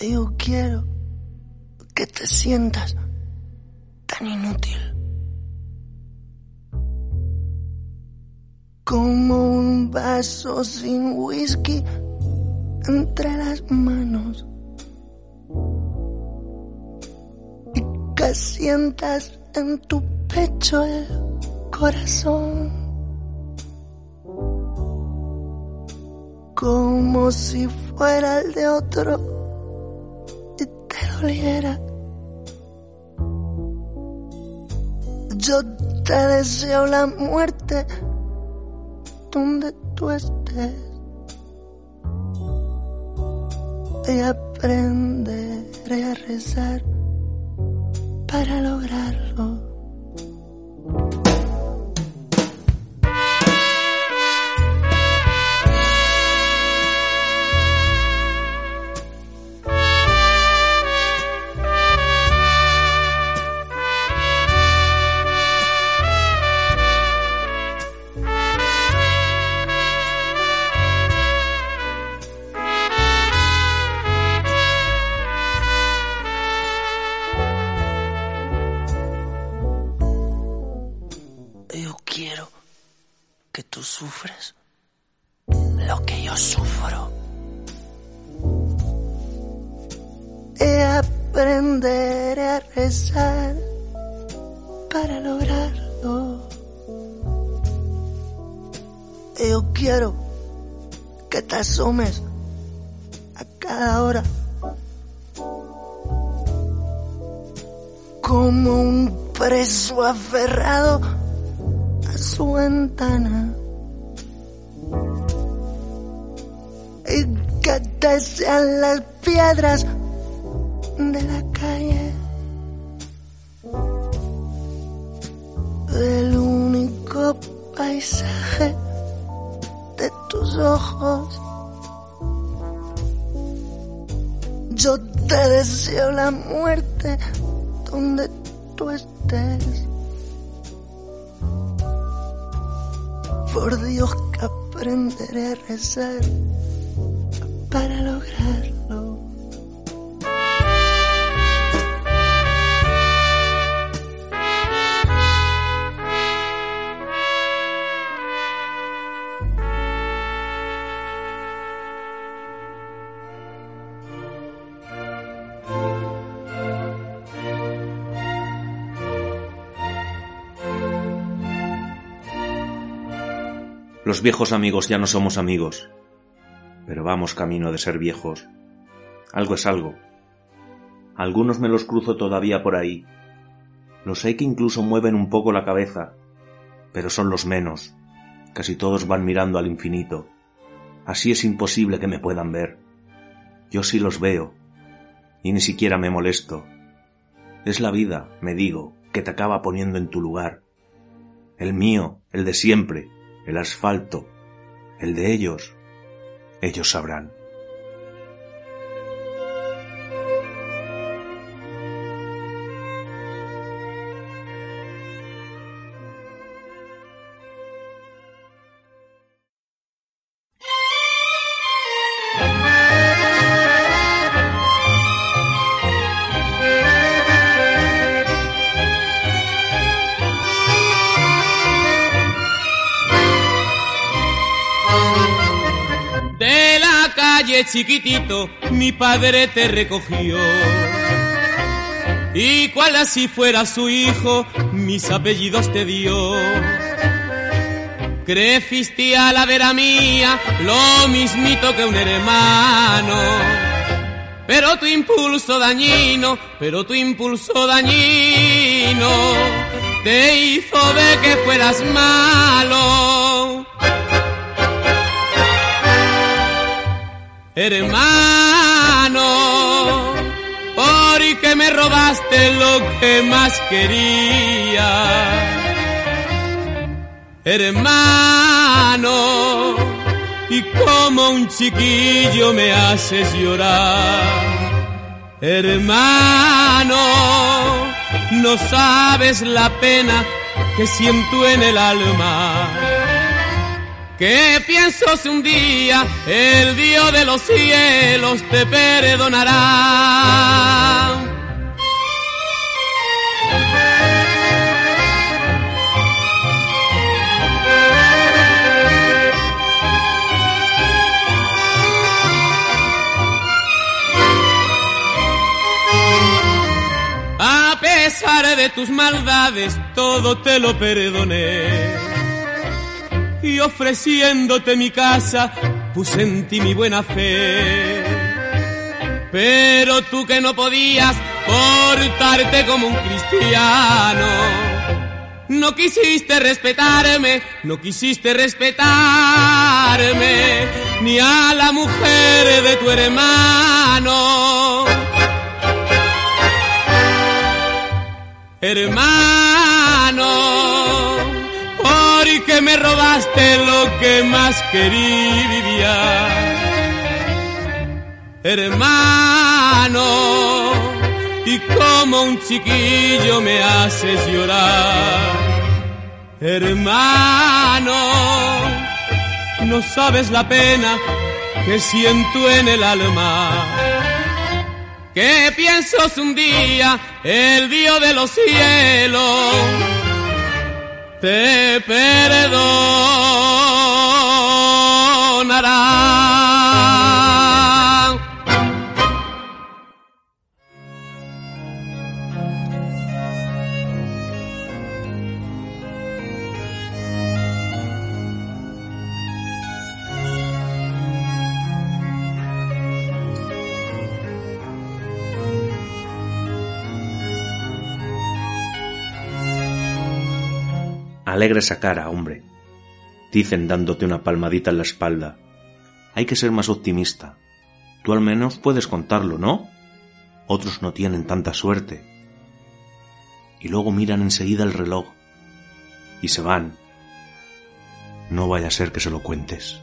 E: Yo quiero que te sientas tan inútil como un vaso sin whisky entre las manos y que sientas en tu pecho el corazón como si fuera el de otro y te doliera. Yo te deseo la muerte donde tú estés y aprenderé a rezar para lograrlo. Asomes a cada hora como un preso aferrado a su ventana. Y que las piedras aprenderé
B: viejos amigos ya no somos amigos, pero vamos camino de ser viejos. Algo es algo. Algunos me los cruzo todavía por ahí. Los hay que incluso mueven un poco la cabeza, pero son los menos. Casi todos van mirando al infinito. Así es imposible que me puedan ver. Yo sí los veo, y ni siquiera me molesto. Es la vida, me digo, que te acaba poniendo en tu lugar. El mío, el de siempre, el asfalto, el de ellos, ellos sabrán.
O: Chiquitito mi padre te recogió. Y cual así fuera su hijo, mis apellidos te dio. Creciste a la vera mía, lo mismito que un hermano. Pero tu impulso dañino, pero tu impulso dañino, te hizo de que fueras malo. Hermano, porque me robaste lo que más quería. Hermano, y como un chiquillo me haces llorar. Hermano, no sabes la pena que siento en el alma que pienso si un día el Dios de los cielos te perdonará. A pesar de tus maldades, todo te lo perdoné y ofreciéndote mi casa puse en ti mi buena fe. Pero tú que no podías portarte como un cristiano, no quisiste respetarme, no quisiste respetarme, ni a la mujer de tu hermano. Hermano, porque me robaste lo que más quería. Hermano, y como un chiquillo me haces llorar. Hermano, no sabes la pena que siento en el alma. Que pienso si un día el Dios de los cielos te perdonará.
B: Alegra esa cara, hombre. Dicen dándote una palmadita en la espalda. Hay que ser más optimista. Tú al menos puedes contarlo, ¿no? Otros no tienen tanta suerte. Y luego miran enseguida el reloj. Y se van. No vaya a ser que se lo cuentes.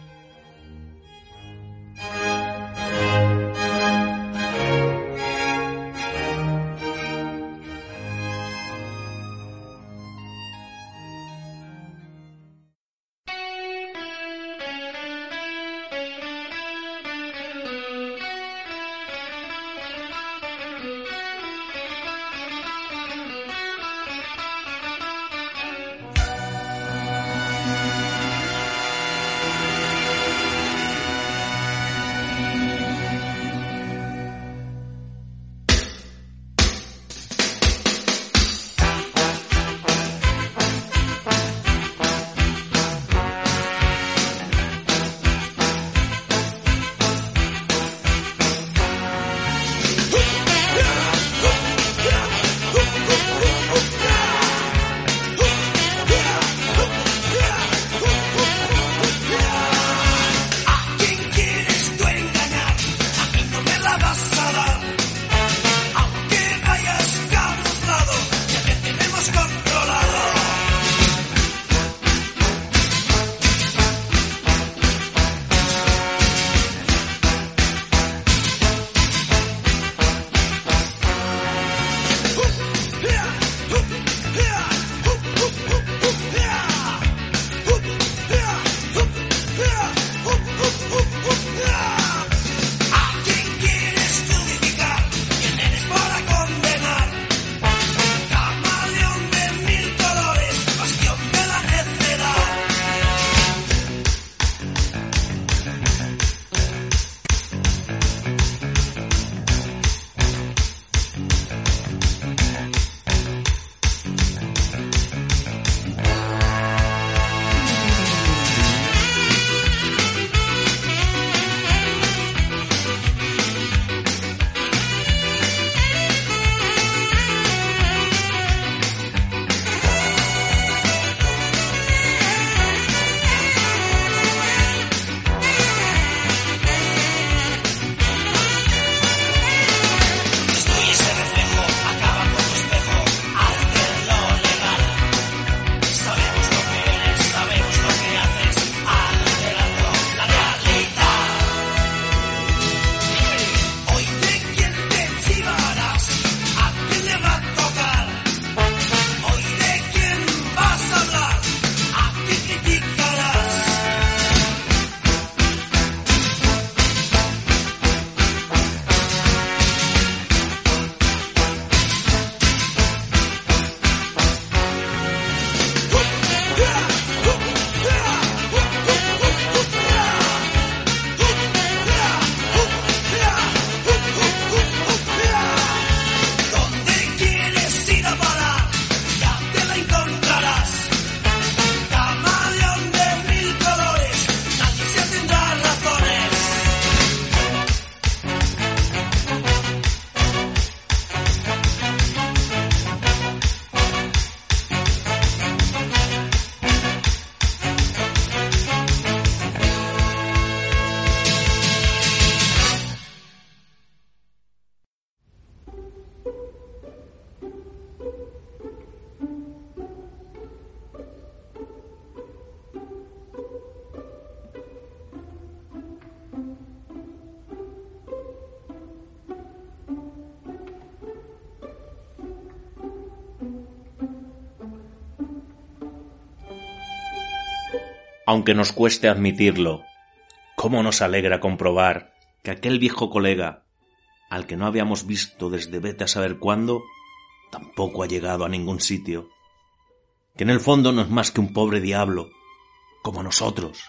B: aunque nos cueste admitirlo. ¿Cómo nos alegra comprobar que aquel viejo colega, al que no habíamos visto desde vete a saber cuándo, tampoco ha llegado a ningún sitio? Que en el fondo no es más que un pobre diablo, como nosotros.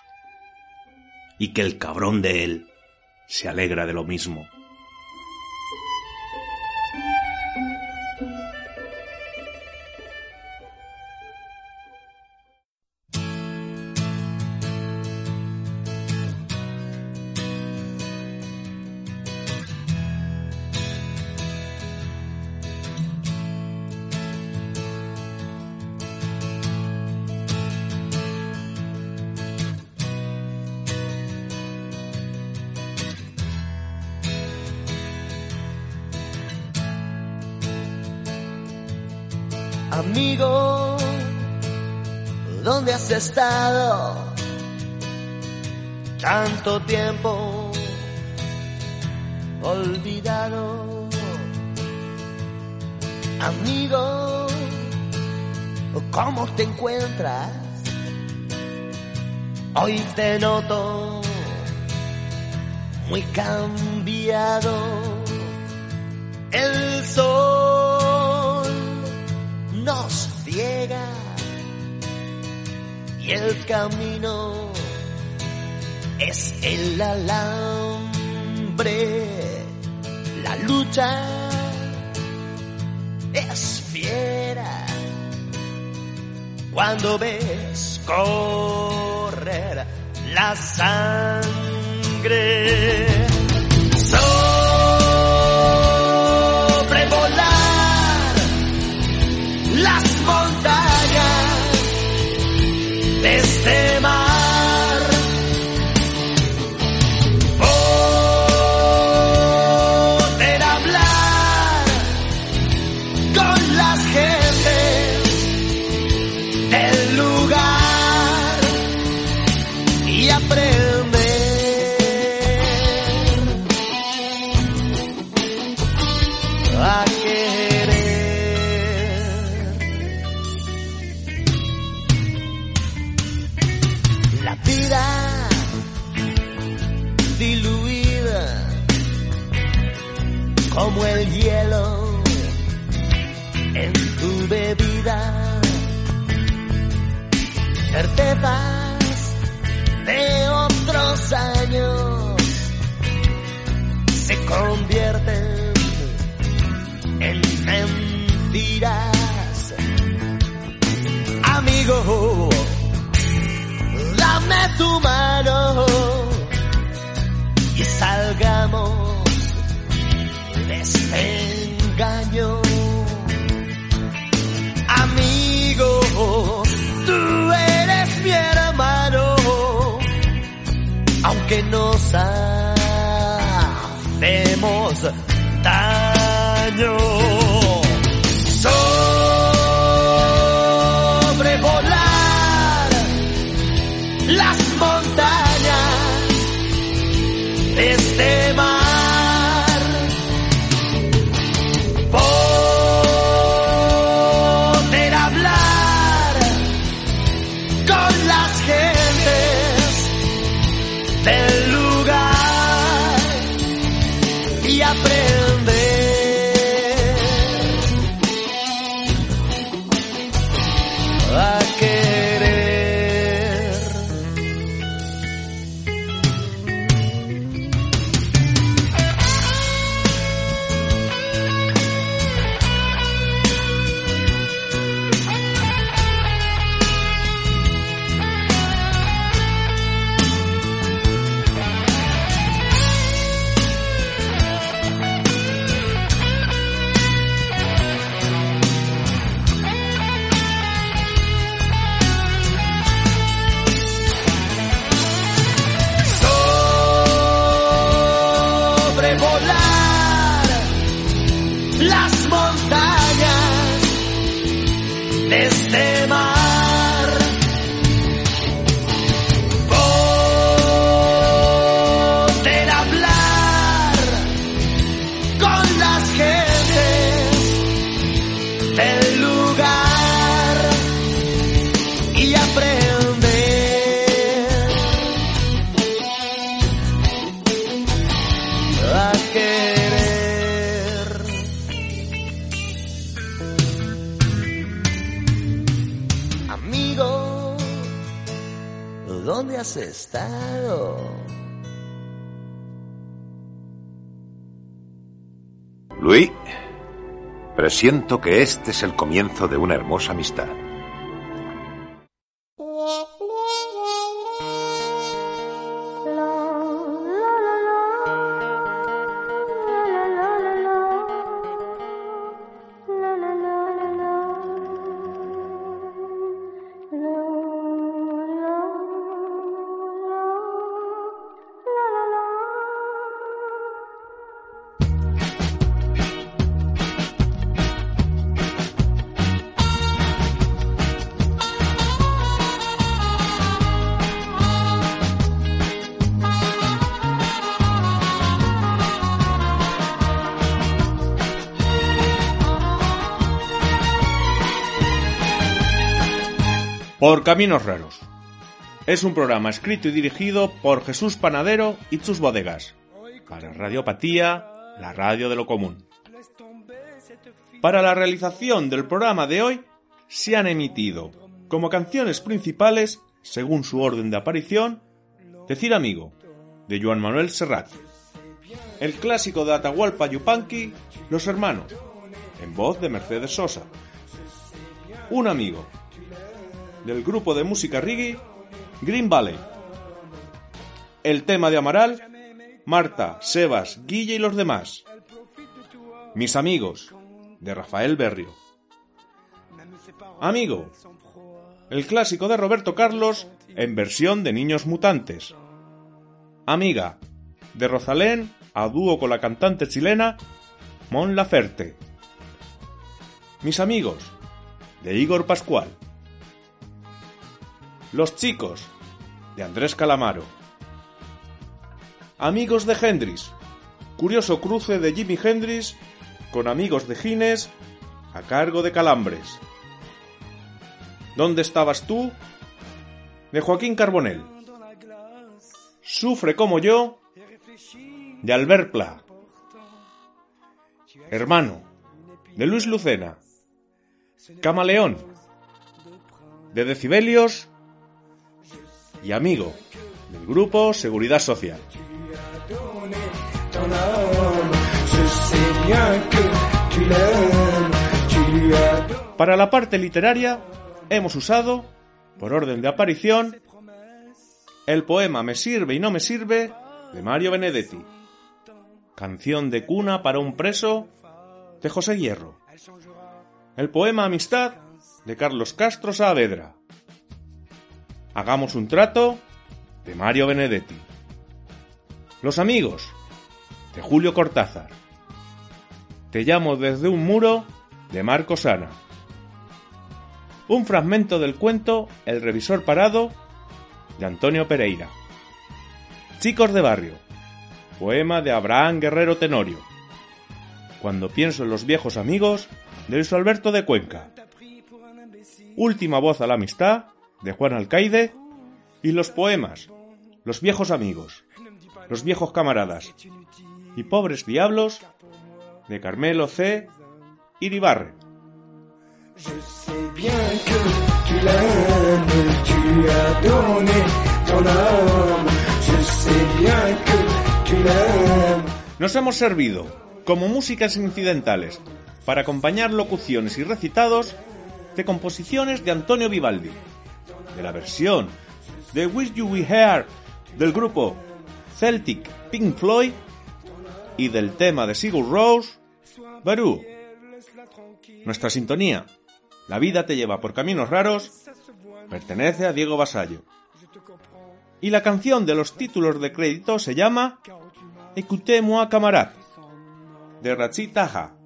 B: Y que el cabrón de él se alegra de lo mismo.
G: estado tanto tiempo olvidado. Amigo, ¿cómo te encuentras? Hoy te noto muy cambiado. El sol nos ciega el camino es el alambre, la lucha es fiera. Cuando ves correr la sangre.
P: Presiento que este es el comienzo de una hermosa amistad.
B: Caminos Raros. Es un programa escrito y dirigido por Jesús Panadero y sus bodegas. Para Radiopatía, la radio de lo común. Para la realización del programa de hoy se han emitido como canciones principales, según su orden de aparición, Decir Amigo, de Joan Manuel Serrat. El clásico de Atahualpa Yupanqui, Los Hermanos, en voz de Mercedes Sosa. Un amigo, del grupo de música reggae Green Valley. El tema de Amaral, Marta, Sebas, Guille y los demás. Mis amigos, de Rafael Berrio. Amigo, el clásico de Roberto Carlos en versión de Niños Mutantes. Amiga, de Rosalén a dúo con la cantante chilena Mon Laferte. Mis amigos, de Igor Pascual. Los chicos, de Andrés Calamaro. Amigos de Hendrix, curioso cruce de Jimi Hendrix con amigos de Gines a cargo de Calambres. ¿Dónde estabas tú? De Joaquín Carbonell. Sufre como yo, de Albert Pla. Hermano, de Luis Lucena. Camaleón, de Decibelios y amigo del grupo Seguridad Social. Para la parte literaria hemos usado, por orden de aparición, el poema Me sirve y no me sirve de Mario Benedetti, canción de cuna para un preso de José Hierro, el poema Amistad de Carlos Castro Saavedra, Hagamos un trato de Mario Benedetti. Los amigos de Julio Cortázar. Te llamo desde un muro de Marco Sana. Un fragmento del cuento El revisor parado de Antonio Pereira. Chicos de barrio. Poema de Abraham Guerrero Tenorio. Cuando pienso en los viejos amigos de Luis Alberto de Cuenca. Última voz a la amistad de Juan Alcaide y los poemas, los viejos amigos, los viejos camaradas y pobres diablos de Carmelo C. Iribarre. Nos hemos servido como músicas incidentales para acompañar locuciones y recitados de composiciones de Antonio Vivaldi de la versión de Wish You We Hear del grupo Celtic Pink Floyd y del tema de Sigur Rose, Barú. Nuestra sintonía, La vida te lleva por caminos raros, pertenece a Diego Basallo. Y la canción de los títulos de crédito se llama Écoutez-moi camarade, de Rachid Taha.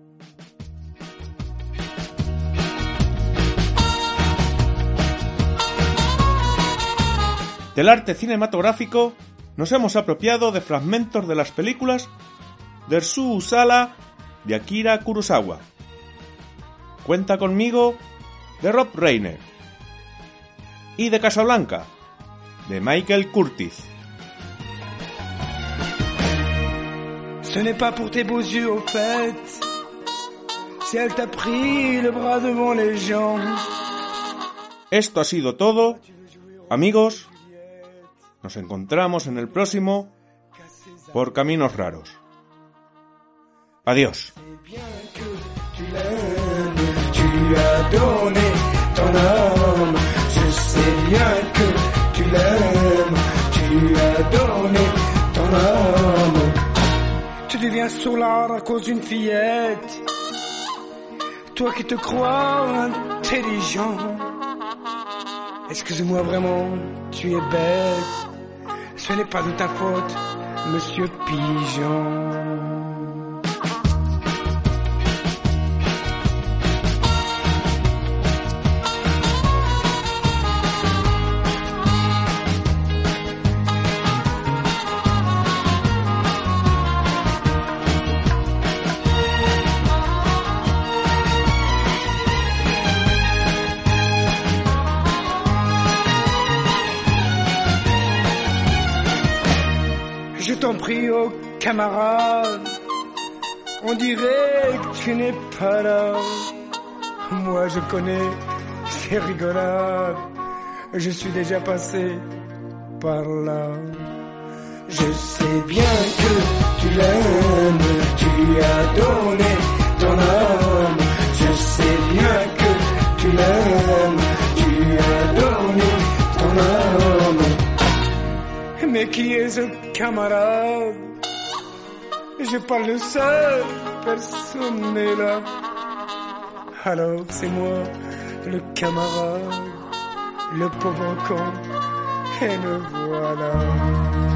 B: Del arte cinematográfico nos hemos apropiado de fragmentos de las películas de Su Usala de Akira Kurosawa. Cuenta conmigo de Rob Reiner y de Casablanca de Michael Curtis.
Q: Ce n'est pas pour tes beaux yeux au fait, si elle t'a pris le bras devant les gens.
B: Esto ha sido todo, amigos. Nos encontramos en el próximo Por Caminos Raros. Adiós.
Q: tu deviens sourd à cause d'une fillette. Toi qui te crois intelligent. Excuse-moi vraiment, tu es bête. Ce n'est pas de ta faute, monsieur Pigeon. Je t'en prie, oh camarade, on dirait que tu n'es pas là. Moi je connais ces rigolades, je suis déjà passé par là. Je sais bien que tu l'aimes, tu as donné ton âme. Je sais bien que tu l'aimes, Mais qui est ce camarade? Je parle seul, personne n'est là. Alors c'est moi, le camarade, le pauvre con, et le voilà.